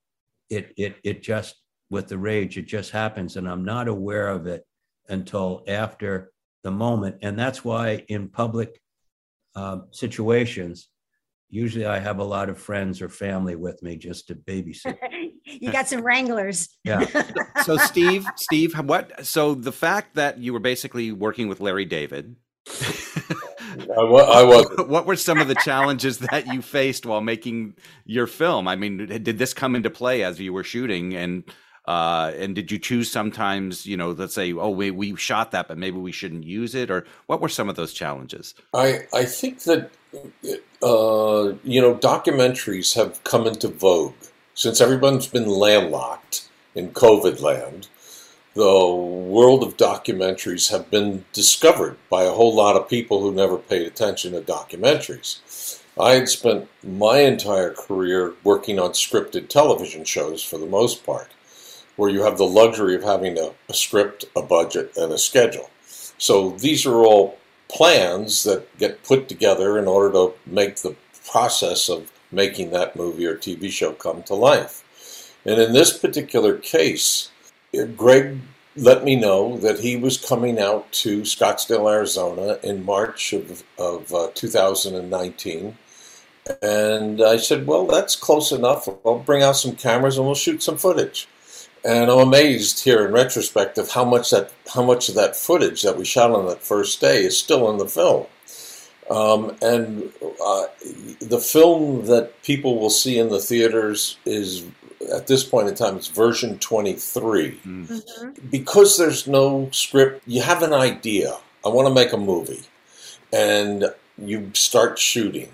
[SPEAKER 14] it it it just with the rage it just happens, and I'm not aware of it until after the moment. And that's why in public uh, situations, usually I have a lot of friends or family with me just to babysit. [LAUGHS]
[SPEAKER 1] you got some wranglers.
[SPEAKER 14] Yeah. [LAUGHS]
[SPEAKER 8] so Steve, Steve, what? So the fact that you were basically working with Larry David.
[SPEAKER 13] I, I was. [LAUGHS]
[SPEAKER 8] What were some of the challenges that you faced while making your film? I mean, did this come into play as you were shooting, and uh, and did you choose sometimes, you know, let's say, oh, we we shot that, but maybe we shouldn't use it, or what were some of those challenges?
[SPEAKER 13] I I think that uh, you know documentaries have come into vogue since everyone's been landlocked in COVID land the world of documentaries have been discovered by a whole lot of people who never paid attention to documentaries. I had spent my entire career working on scripted television shows for the most part, where you have the luxury of having a, a script, a budget, and a schedule. So these are all plans that get put together in order to make the process of making that movie or TV show come to life. And in this particular case, Greg let me know that he was coming out to Scottsdale, Arizona in March of, of uh, 2019. And I said, Well, that's close enough. I'll bring out some cameras and we'll shoot some footage. And I'm amazed here in retrospect of how much that how much of that footage that we shot on that first day is still in the film. Um, and uh, the film that people will see in the theaters is at this point in time, it's version 23. Mm-hmm. Because there's no script, you have an idea. I want to make a movie. And you start shooting.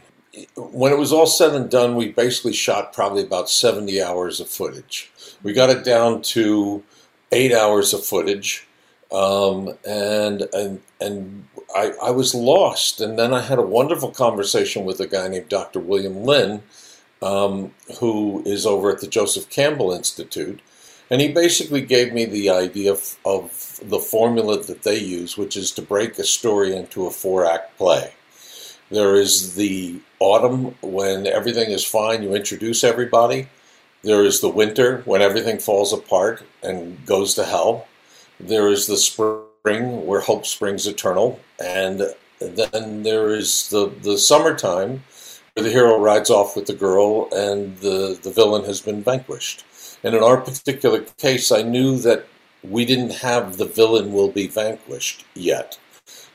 [SPEAKER 13] When it was all said and done, we basically shot probably about 70 hours of footage. We got it down to eight hours of footage. Um, and and and I, I was lost. And then I had a wonderful conversation with a guy named Dr. William Lynn, um, who is over at the Joseph Campbell Institute. And he basically gave me the idea of, of the formula that they use, which is to break a story into a four act play. There is the autumn when everything is fine, you introduce everybody. There is the winter when everything falls apart and goes to hell. There is the spring where hope springs eternal. And then there is the, the summertime where the hero rides off with the girl and the, the villain has been vanquished. And in our particular case, I knew that we didn't have the villain will be vanquished yet.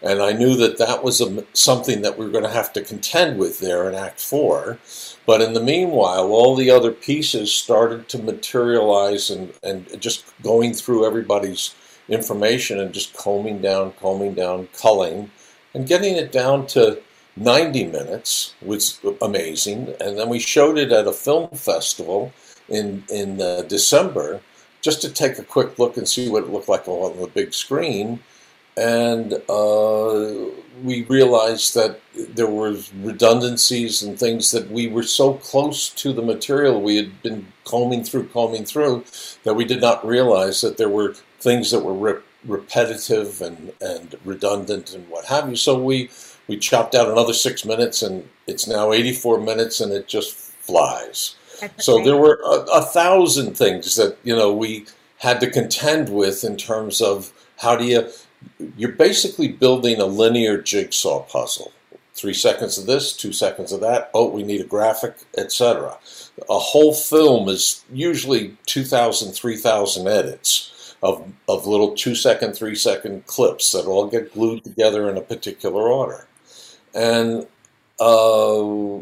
[SPEAKER 13] And I knew that that was a, something that we were going to have to contend with there in Act 4. But in the meanwhile, all the other pieces started to materialize and, and just going through everybody's information and just combing down, combing down, culling, and getting it down to 90 minutes, was amazing. And then we showed it at a film festival in, in uh, December just to take a quick look and see what it looked like on the big screen. And uh, we realized that there were redundancies and things that we were so close to the material we had been combing through, combing through, that we did not realize that there were things that were re- repetitive and, and redundant and what have you. So we we chopped out another six minutes, and it's now 84 minutes, and it just flies. so there were a, a, thousand things that you know we had to contend with in terms of how do you you're basically building a linear jigsaw puzzle. Three seconds of this two seconds of that oh we need a graphic etc a whole film is usually 2000 3000 edits of, of little two second three second clips that all get glued together in a particular order. And uh,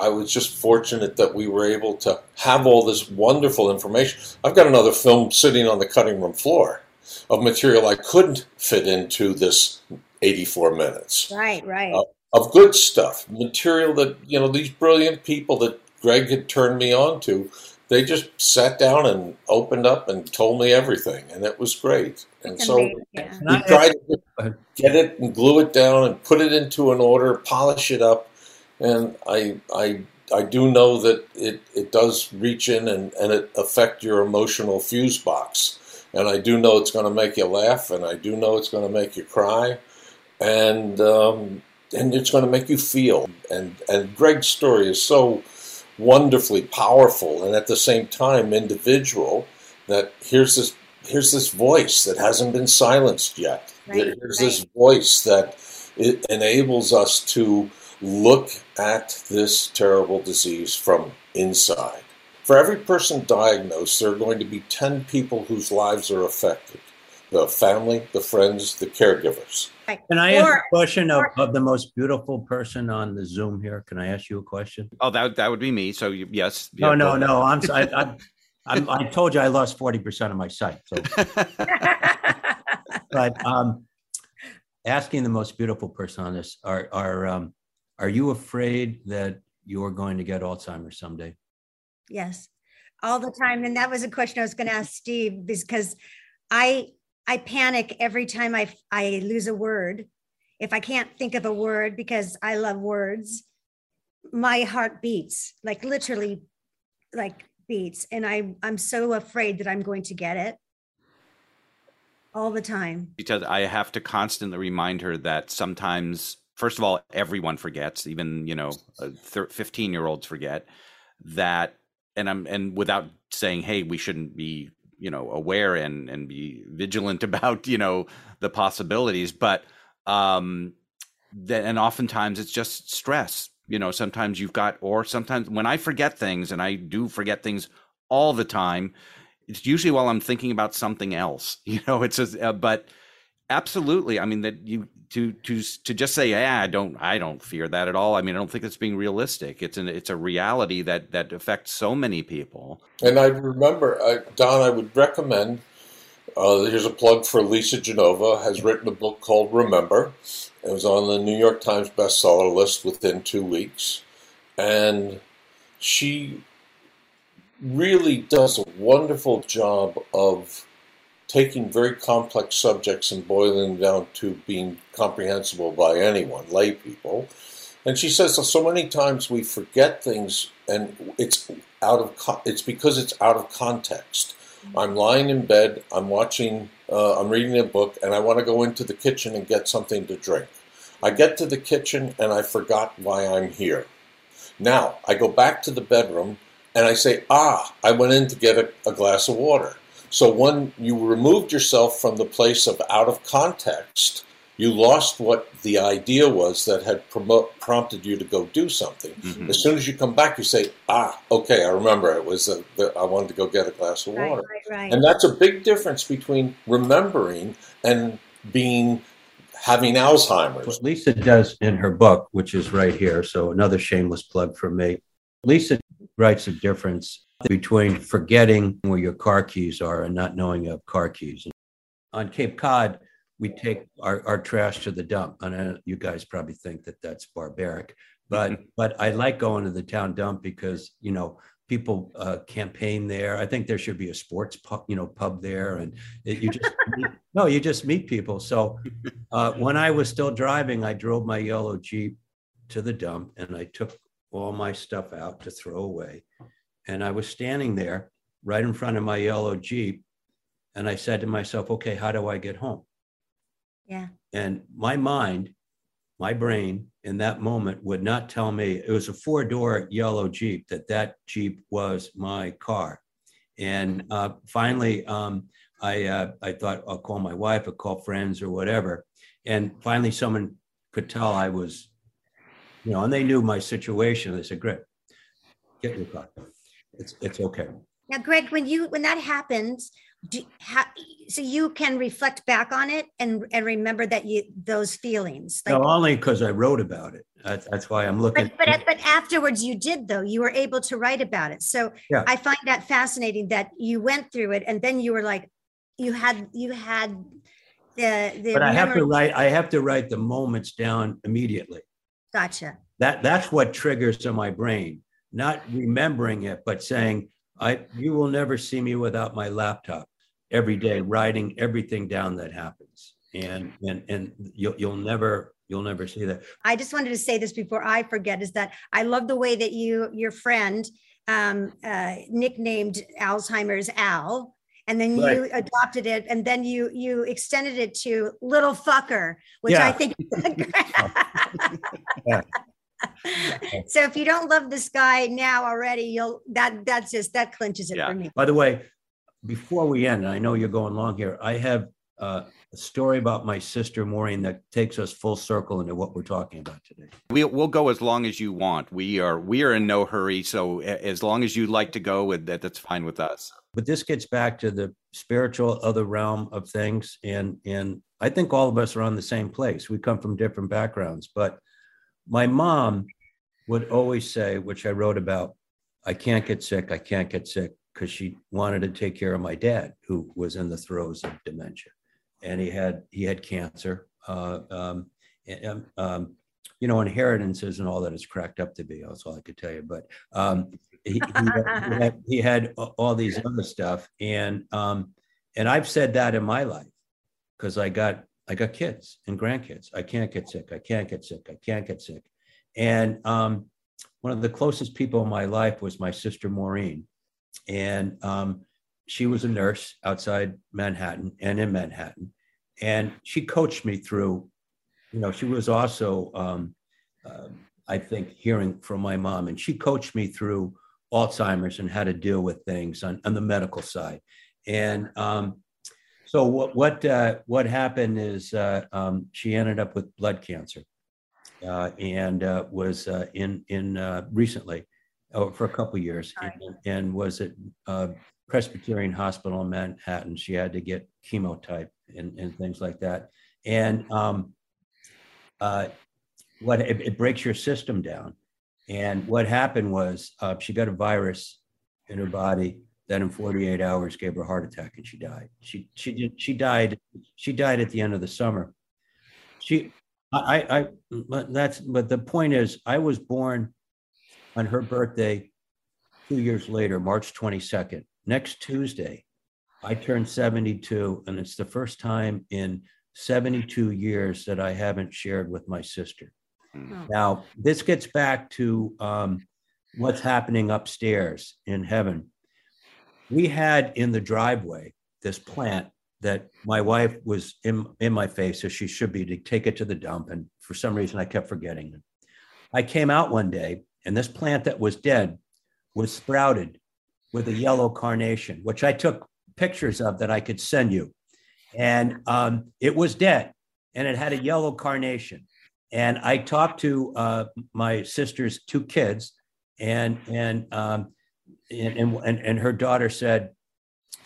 [SPEAKER 13] I was just fortunate that we were able to have all this wonderful information. I've got another film sitting on the cutting room floor of material I couldn't fit into this 84 minutes.
[SPEAKER 1] Right, right.
[SPEAKER 13] Uh, of good stuff, material that, you know, these brilliant people that Greg had turned me on to they just sat down and opened up and told me everything, and it was great. And so yeah. we tried to get it and glue it down and put it into an order, polish it up, and I I I do know that it, it does reach in and, and it affect your emotional fuse box. And I do know it's going to make you laugh, and I do know it's going to make you cry, and um, and it's going to make you feel. And and Greg's story is so wonderfully powerful and at the same time individual that here's this here's this voice that hasn't been silenced yet Right, There's right. this voice that it enables us to look at this terrible disease from inside. For every person diagnosed, there are going to be 10 people whose lives are affected the family, the friends, the caregivers.
[SPEAKER 14] Can I ask a question of, of the most beautiful person on the Zoom here? Can I ask you a question?
[SPEAKER 8] Oh, that that would be me. So you, yes.
[SPEAKER 14] No, yeah, no, no. I'm, I, [LAUGHS] I, I'm, I told you I lost forty percent of my sight. So. [LAUGHS] but um, asking the most beautiful person on this are are um, are you afraid that you're going to get Alzheimer's someday?
[SPEAKER 1] Yes, all the time. And that was a question I was going to ask Steve because I I panic every time I I lose a word. If I can't think of a word because I love words, my heart beats like literally like beats and I I'm so afraid that I'm going to get it all the time.
[SPEAKER 8] Because I have to constantly remind her that sometimes first of all everyone forgets, even, you know, 15 year olds forget that and I'm and without saying hey, we shouldn't be you know aware and and be vigilant [LAUGHS] about you know the possibilities but um that and oftentimes it's just stress you know sometimes you've got or sometimes when i forget things and i do forget things all the time it's usually while i'm thinking about something else [LAUGHS] you know it's just uh, but absolutely i mean that you to to to just say yeah i don't i don't fear that at all. I mean i don't think it's being realistic. It's an it's a reality that that affects so many people.
[SPEAKER 13] And i remember I, don i would recommend uh, here's a plug for lisa genova has written a book called remember. It was on the new york times bestseller list within two weeks. And she really does a wonderful job of taking very complex subjects and boiling them down to being comprehensible by anyone, lay people. And she says so many times we forget things, and it's out of it's because it's out of context. Mm-hmm. I'm lying in bed, I'm watching, uh, I'm reading a book, and I want to go into the kitchen and get something to drink. I get to the kitchen and I forgot why I'm here. Now I go back to the bedroom and I say, Ah, I went in to get a, a glass of water. So when you removed yourself from the place of out of context, you lost what the idea was that had promote, prompted you to go do something. Mm-hmm. As soon as you come back, you say, "Ah, okay, I remember. It was a, the, I wanted to go get a glass of water."
[SPEAKER 1] Right, right, right.
[SPEAKER 13] And that's a big difference between remembering and being having Alzheimer's.
[SPEAKER 14] What Lisa does in her book, which is right here, so another shameless plug for me. Lisa writes a difference between forgetting where your car keys are and not knowing you have car keys. On Cape Cod, we take our, our trash to the dump. And you guys probably think that that's barbaric, but [LAUGHS] but I like going to the town dump because you know people uh, campaign there. I think there should be a sports pub, you know pub there, and it, you just [LAUGHS] meet, no, you just meet people. So uh, when I was still driving, I drove my yellow Jeep to the dump, and I took all my stuff out to throw away. And I was standing there right in front of my yellow Jeep. And I said to myself, okay, how do I get home?
[SPEAKER 1] Yeah.
[SPEAKER 14] And my mind, my brain in that moment would not tell me it was a four door yellow Jeep, that that Jeep was my car. And uh, finally, um, I, uh, I thought I'll call my wife, I'll call friends or whatever. And finally, someone could tell I was, you know, and they knew my situation. They said, Great, get your car it's it's okay.
[SPEAKER 1] Now, Greg, when you when that happens, do, ha, so you can reflect back on it and and remember that you those feelings.
[SPEAKER 14] Like, no, only because I wrote about it. That's, that's why I'm looking.
[SPEAKER 1] But, but but afterwards, you did though. You were able to write about it. So yeah. I find that fascinating that you went through it and then you were like, you had you had the the.
[SPEAKER 14] But I have to write. I have to write the moments down immediately.
[SPEAKER 1] Gotcha.
[SPEAKER 14] That that's what triggers in my brain not remembering it, but saying, I you will never see me without my laptop every day, writing everything down that happens. And and and you'll you'll never you'll never see that.
[SPEAKER 1] I just wanted to say this before I forget is that I love the way that you your friend um, uh, nicknamed Alzheimer's Al, and then you right. adopted it, and then you you extended it to little fucker, which yeah. I think. [LAUGHS] yeah. So if you don't love this guy now already, you'll that that's just that clinches it yeah. for me.
[SPEAKER 14] By the way, before we end, I know you're going long here. I have uh, a story about my sister Maureen that takes us full circle into what we're talking about today.
[SPEAKER 8] We, we'll go as long as you want. We are we are in no hurry, so as long as you'd like to go, with that that's fine with us.
[SPEAKER 14] But this gets back to the spiritual other realm of things, and and I think all of us are on the same place. We come from different backgrounds, but my mom would always say, which I wrote about, I can't get sick, I can't get sick, because she wanted to take care of my dad, who was in the throes of dementia and he had he had cancer. Uh, um, and, um, you know, inheritance isn't all that it's cracked up to be. That's all I could tell you. But um, he, he, had, he, had, all these other stuff, and um, and I've said that in my life because I got I got kids and grandkids. I can't get sick. I can't get sick. I can't get sick. And um, one of the closest people in my life was my sister Maureen, and um, she was a nurse outside Manhattan and in Manhattan. And she coached me through, you know, she was also, um, uh, I think, hearing from my mom, and she coached me through Alzheimer's and how to deal with things on, on the medical side. And um, so what what uh, what happened is uh, um, she ended up with blood cancer, uh, and uh, was uh, in in uh, recently, oh, for a couple years, and, and, was at Presbyterian Hospital in Manhattan. She had to get chemotype and, and things like that. And um, uh, what it, it, breaks your system down. And what happened was uh, she got a virus in her body that in 48 hours gave her a heart attack and she died. She she did, she died she died at the end of the summer. She I I but that's but the point is I was born on her birthday two years later, March 22nd next Tuesday, I turned 72, and it's the first time in 72 years that I haven't shared with my sister. Mm. Now, this gets back to um, what's happening upstairs in heaven. We had in the driveway this plant that my wife was in, in my face, so she should be to take it to the dump. And for some reason, I kept forgetting it. I came out one day, and this plant that was dead was sprouted with a yellow carnation, which I took pictures of that I could send you. And um, it was dead and it had a yellow carnation. And I talked to uh, my sister's two kids, and and, um, and and and her daughter said,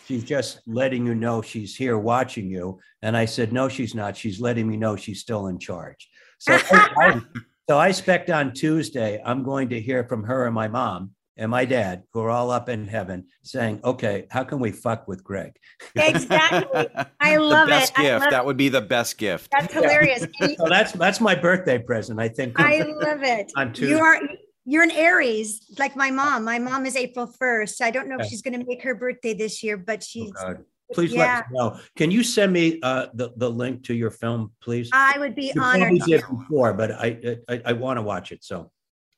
[SPEAKER 14] "She's just letting you know she's here watching you." And I said, "No, she's not. She's letting me know she's still in charge." So, I, so I expect on Tuesday I'm going to hear from her and my mom, and my dad, who are all up in heaven, saying, "Okay, how can we fuck with Greg?"
[SPEAKER 1] Exactly. I love
[SPEAKER 8] the best
[SPEAKER 1] it.
[SPEAKER 8] gift. That would be the best gift.
[SPEAKER 1] That's hilarious. [LAUGHS]
[SPEAKER 14] so that's that's my birthday present. I think.
[SPEAKER 1] I love it.
[SPEAKER 14] On Tuesday.
[SPEAKER 1] You are you're an Aries, like my mom. My mom is April first. I don't know if she's going to make her birthday this year, but she's. Oh
[SPEAKER 14] please yeah. let us know. Can you send me uh, the the link to your film, please?
[SPEAKER 1] I would be
[SPEAKER 14] you
[SPEAKER 1] honored.
[SPEAKER 14] Probably did before, but I I, I want to watch it. So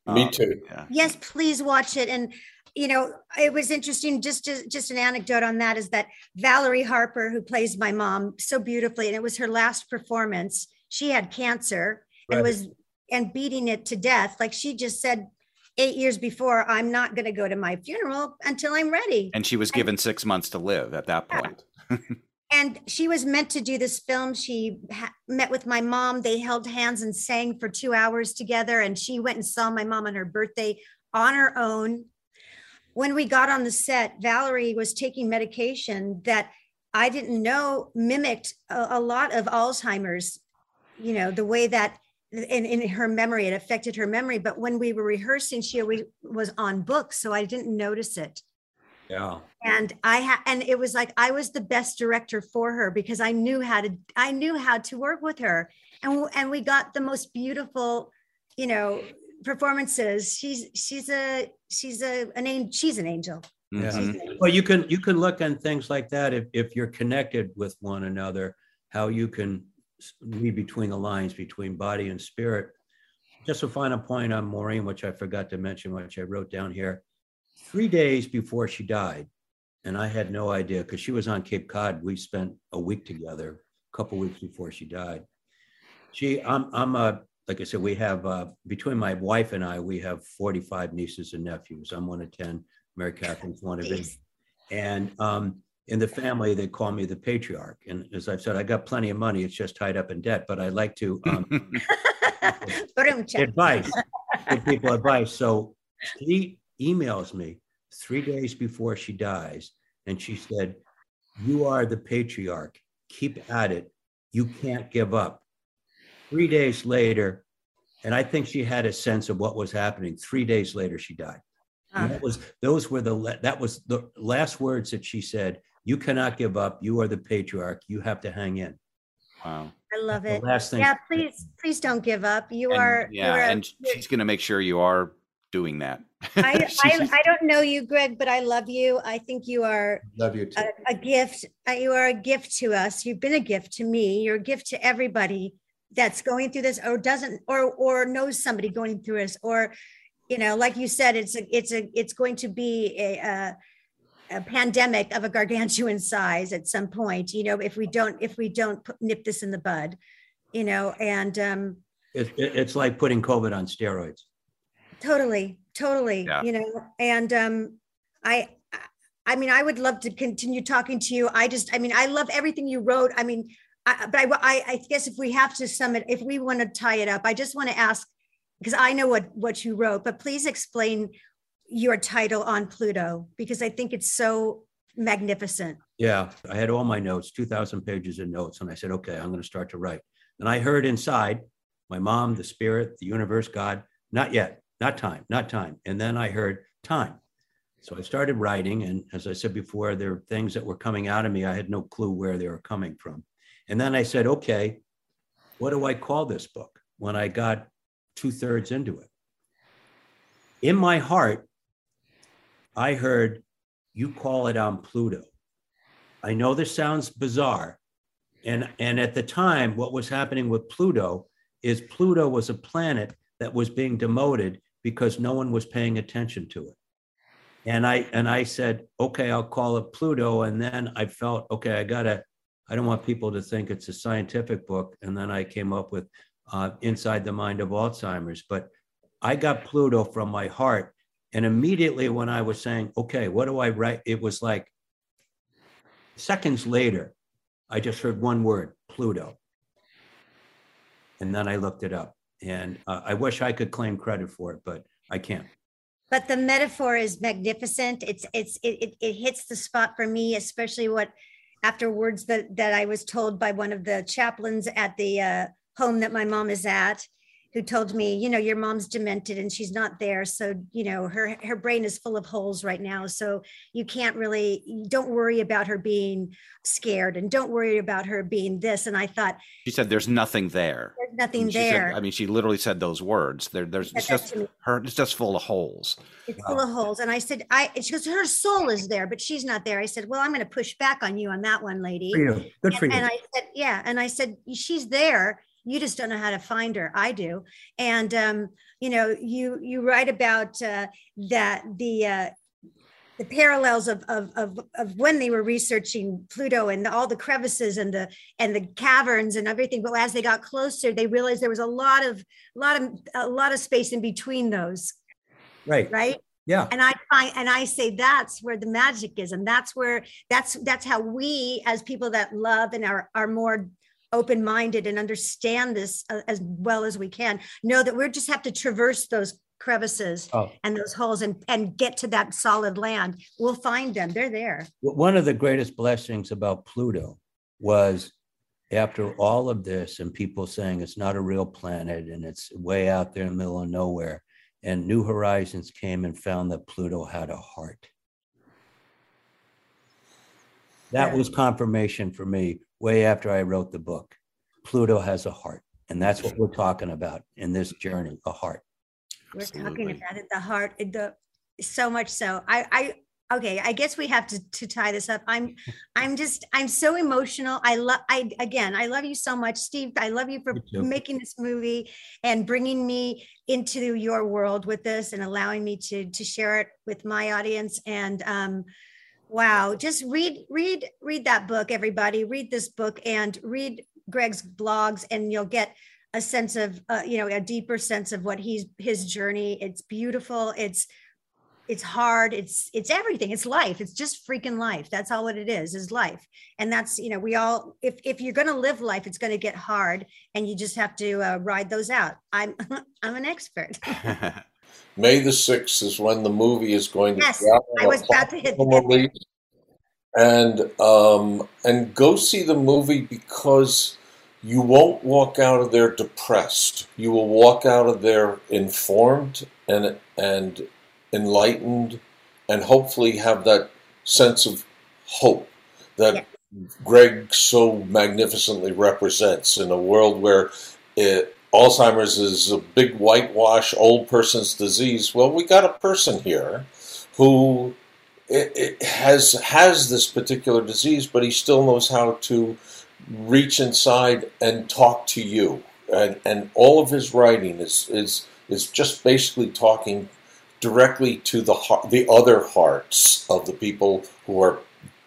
[SPEAKER 13] me um, too.
[SPEAKER 1] Yeah. Yes, please watch it. And you know, it was interesting. Just, just just an anecdote on that is that Valerie Harper, who plays my mom so beautifully, and it was her last performance. She had cancer right. and was and beating it to death. Like she just said eight years before, I'm not going to go to my funeral until I'm ready.
[SPEAKER 8] And she was given and, six months to live at that point. Yeah. [LAUGHS]
[SPEAKER 1] and she was meant to do this film. She ha- met with my mom. They held hands and sang for two hours together. And she went and saw my mom on her birthday on her own. When we got on the set, Valerie was taking medication that I didn't know mimicked a, a lot of Alzheimer's, you know, the way that in, in her memory, it affected her memory. But when we were rehearsing, she always was on books. So I didn't notice it.
[SPEAKER 14] Yeah.
[SPEAKER 1] And I had, and it was like I was the best director for her because I knew how to, I knew how to work with her, and and we got the most beautiful, you know, performances. She's she's a she's a an angel. She's an angel.
[SPEAKER 14] Yeah. Mm-hmm. Well, you can you can look on things like that if if you're connected with one another, how you can read between the lines between body and spirit. Just a final point on Maureen, which I forgot to mention, which I wrote down here three days before she died, and I had no idea because she was on Cape Cod. We spent a week together, a couple weeks before she died. She, I'm, I'm a, like I said, we have uh, between my wife and I, we have 45 nieces and nephews. I'm one of 10. Mary Catherine's one of them. And um, in the family, they call me the patriarch. And as I've said, I got plenty of money. It's just tied up in debt, but I like to [LAUGHS] um, advice, give people advice. So she emails me three days before she dies, and she said, "You are the patriarch. Keep at it. You can't give up." Three days later, and I think she had a sense of what was happening. Three days later, she died. And that was those were the that was the last words that she said. You cannot give up. You are the patriarch. You have to hang in.
[SPEAKER 8] Wow.
[SPEAKER 1] I love
[SPEAKER 14] The
[SPEAKER 1] it.
[SPEAKER 14] last thing-
[SPEAKER 1] Yeah, please, please don't give up. You
[SPEAKER 8] And-
[SPEAKER 1] are.
[SPEAKER 8] yeah,
[SPEAKER 1] you are,
[SPEAKER 8] and she's going to make sure you are doing that. [LAUGHS]
[SPEAKER 1] I, [LAUGHS] I, I don't know you, Greg, but I love you. I think you are
[SPEAKER 14] Love you too.
[SPEAKER 1] a, a gift. Uh, You are a gift to us. You've been a gift to me. You're a gift to everybody that's going through this or doesn't or or knows somebody going through this or you know like you said it's a it's a it's going to be a, a a pandemic of a gargantuan size at some point you know if we don't if we don't put, nip this in the bud you know and um
[SPEAKER 14] It, it- it's like putting COVID on steroids.
[SPEAKER 1] totally totally
[SPEAKER 14] Yeah.
[SPEAKER 1] you know and um i i mean i would love to continue talking to you i just i mean i love everything you wrote i mean I, but I, I i guess if we have to sum it if we want to tie it up i just want to ask because i know what what you wrote but please explain your title on pluto because i think it's so magnificent
[SPEAKER 14] Yeah, I had all my notes, 2,000 pages of notes, and I said, okay, I'm going to start to write. And I heard inside my mom, the spirit, the universe, God, not yet, not time, not time. And then I heard time. So I started writing. And as I said before, there were things that were coming out of me. I had no clue where they were coming from. And then I said, okay, what do I call this book when I got two thirds into it? In my heart, I heard you call it on Pluto. I know this sounds bizarre. And, and at the time, what was happening with Pluto is Pluto was a planet that was being demoted because no one was paying attention to it. And I and I said, okay, I'll call it Pluto. And then I felt, okay, I gotta, I don't want people to think it's a scientific book. And then I came up with uh, Inside the Mind of Alzheimer's. But I got Pluto from my heart. And immediately when I was saying, okay, what do I write? It was like seconds later, I just heard one word, Pluto. And then I looked it up. And uh, I wish I could claim credit for it, but I can't.
[SPEAKER 1] but the metaphor is magnificent it's it's it, it, it hits the spot for me especially what after words that that i was told by one of the chaplains at the uh, home that my mom is at who told me you know your mom's demented and she's not there so you know her her brain is full of holes right now so you can't really don't worry about her being scared and don't worry about her being this and i thought
[SPEAKER 8] She said, "There's nothing there."
[SPEAKER 1] there's nothing
[SPEAKER 8] And she said-
[SPEAKER 1] there
[SPEAKER 8] I mean, she literally said those words. There, there's it's just her. It's just full of holes.
[SPEAKER 1] It's oh. full of holes. And I said, I, she goes, her soul is there, but she's not there. I said, well, I'm going to push back on you on that one, lady.
[SPEAKER 14] For you. Good for you.
[SPEAKER 1] And I said, yeah. And I said, she's there. You just don't know how to find her. I do. And, um, you know, you, you write about, uh, that the, uh, the parallels of, of, of, of when they were researching Pluto and all the crevices and the and the caverns and everything. But as they got closer, they realized there was a lot of a lot of a lot of space in between those
[SPEAKER 14] Right.
[SPEAKER 1] right
[SPEAKER 14] Yeah.
[SPEAKER 1] and i find and i say that's where the magic is and that's where that's that's how we as people that love and are are more open-minded and understand this uh, as well as we can know that we just have to traverse those crevices
[SPEAKER 14] Oh.
[SPEAKER 1] and those holes and and get to that solid land we'll find them they're there
[SPEAKER 14] One of the greatest blessings about Pluto was after all of this and people saying it's not a real planet and it's way out there in the middle of nowhere, and New Horizons came and found that Pluto had a heart. That was confirmation for me way after I wrote the book. Pluto has a heart. And that's what we're talking about in this journey a heart.
[SPEAKER 1] we're talking about it the heart the so much so i i okay i guess we have to to tie this up i'm [LAUGHS] i'm just i'm so emotional i love i again i love you so much steve i love you for
[SPEAKER 14] too.
[SPEAKER 1] making this movie and bringing me into your world with this and allowing me to to share it with my audience and um wow just read read read that book everybody. Read this book and read greg's blogs and you'll get a sense of uh, you know a deeper sense of what he's his journey. It's beautiful. It's it's hard. It's it's everything. It's life. It's just freaking life. That's all what it is is life. And that's you know we all if if you're going to live life it's going to get hard and you just have to uh, ride those out. I'm [LAUGHS] i'm an expert [LAUGHS]
[SPEAKER 13] may the 6th is when the movie is going to
[SPEAKER 1] yes i was about to hit
[SPEAKER 13] the and um and go see the movie because you won't walk out of there depressed. You will walk out of there informed and and enlightened, and hopefully have that sense of hope that yeah. Greg so magnificently represents in a world where it, Alzheimer's is a big whitewash, old person's disease. Well, we got a person here who it, it has has this particular disease, but he still knows how to reach inside and talk to you. And, and all of his writing is, is is just basically talking directly to the heart, the other hearts of the people who are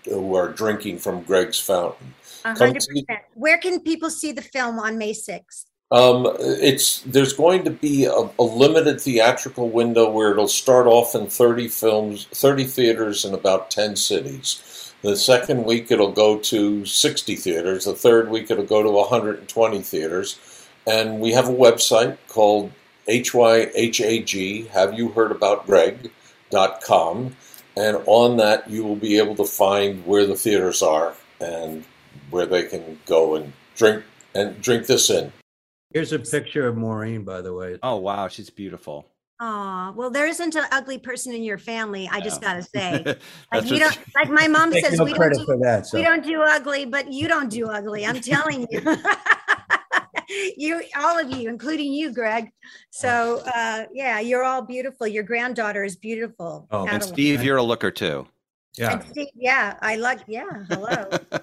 [SPEAKER 13] who are drinking from Greg's fountain.
[SPEAKER 1] hundred percent. Where can people see the film on May sixth?
[SPEAKER 13] Um, it's there's going to be a, a, limited theatrical window where it'll start off in 30 films, 30 theaters in about 10 cities. The second week it'll go to 60 theaters. The third week it'll go to 120 theaters. And we have a website called H-Y-H-A-G, have you heard about Greg.com. And on that, you will be able to find where the theaters are and where they can go and drink and drink this in.
[SPEAKER 14] Here's a picture of Maureen, by the way.
[SPEAKER 8] Oh wow, she's beautiful.
[SPEAKER 1] Oh well, there isn't an ugly person in your family. I just gotta say, [LAUGHS] like you don't, like my mom says,
[SPEAKER 14] no
[SPEAKER 1] we don't do,
[SPEAKER 14] that, so.
[SPEAKER 1] we don't do ugly, but you don't do ugly. I'm telling you. [LAUGHS] you all of you including you greg so uh yeah you're all beautiful your granddaughter is beautiful
[SPEAKER 8] oh and steve you're a looker too
[SPEAKER 14] yeah
[SPEAKER 1] steve, yeah i like yeah hello but [LAUGHS]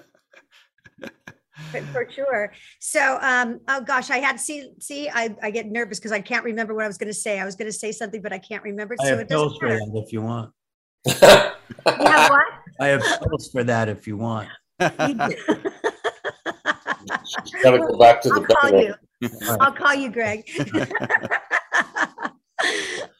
[SPEAKER 1] for sure. So um oh gosh i had see see i, I get nervous because i can't remember what i was going to say. I was going to say something but i can't remember
[SPEAKER 14] I
[SPEAKER 1] so
[SPEAKER 14] have
[SPEAKER 1] it doesn't
[SPEAKER 14] for that if you want.
[SPEAKER 1] You have what?
[SPEAKER 14] I have pills for that if you want. [LAUGHS]
[SPEAKER 13] Got to go back to the
[SPEAKER 1] I'll call you. I'll call you, Greg. [LAUGHS] [LAUGHS]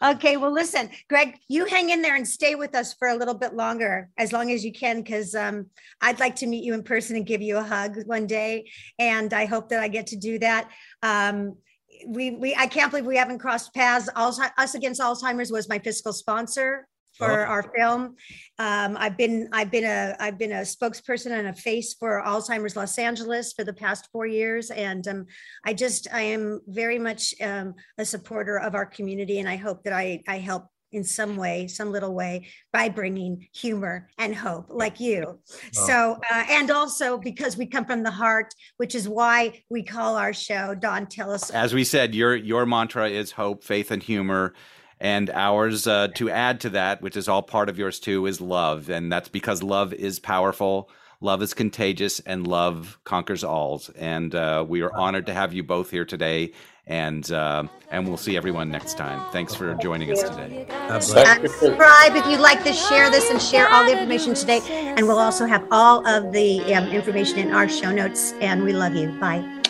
[SPEAKER 1] okay, well, listen, Greg, you hang in there and stay with us for a little bit longer, as long as you can, because um, I'd like to meet you in person and give you a hug one day, and I hope that I get to do that. Um, we, we, I can't believe we haven't crossed paths. Us Against Alzheimer's was my fiscal sponsor for oh. our film. Um, I've been I've been a I've been a spokesperson and a face for Alzheimer's Los Angeles for the past four years, and um, I just I am very much um, a supporter of our community, and I hope that I I help in some way, some little way, by bringing humor and hope, like you. Oh. So, uh, and also because we come from the heart, which is why we call our show. Don, tell us.
[SPEAKER 8] As we said, your your mantra is hope, faith, and humor and ours uh, to add to that, which is all part of yours too, is love, and that's because love is powerful. Love is contagious, and love conquers all. And uh, we are honored to have you both here today, and uh, and we'll see everyone next time. Thanks for joining us today.
[SPEAKER 1] Subscribe if you'd like this, share this, and share all the information today. And we'll also have all of the um, information in our show notes. And we love you. Bye.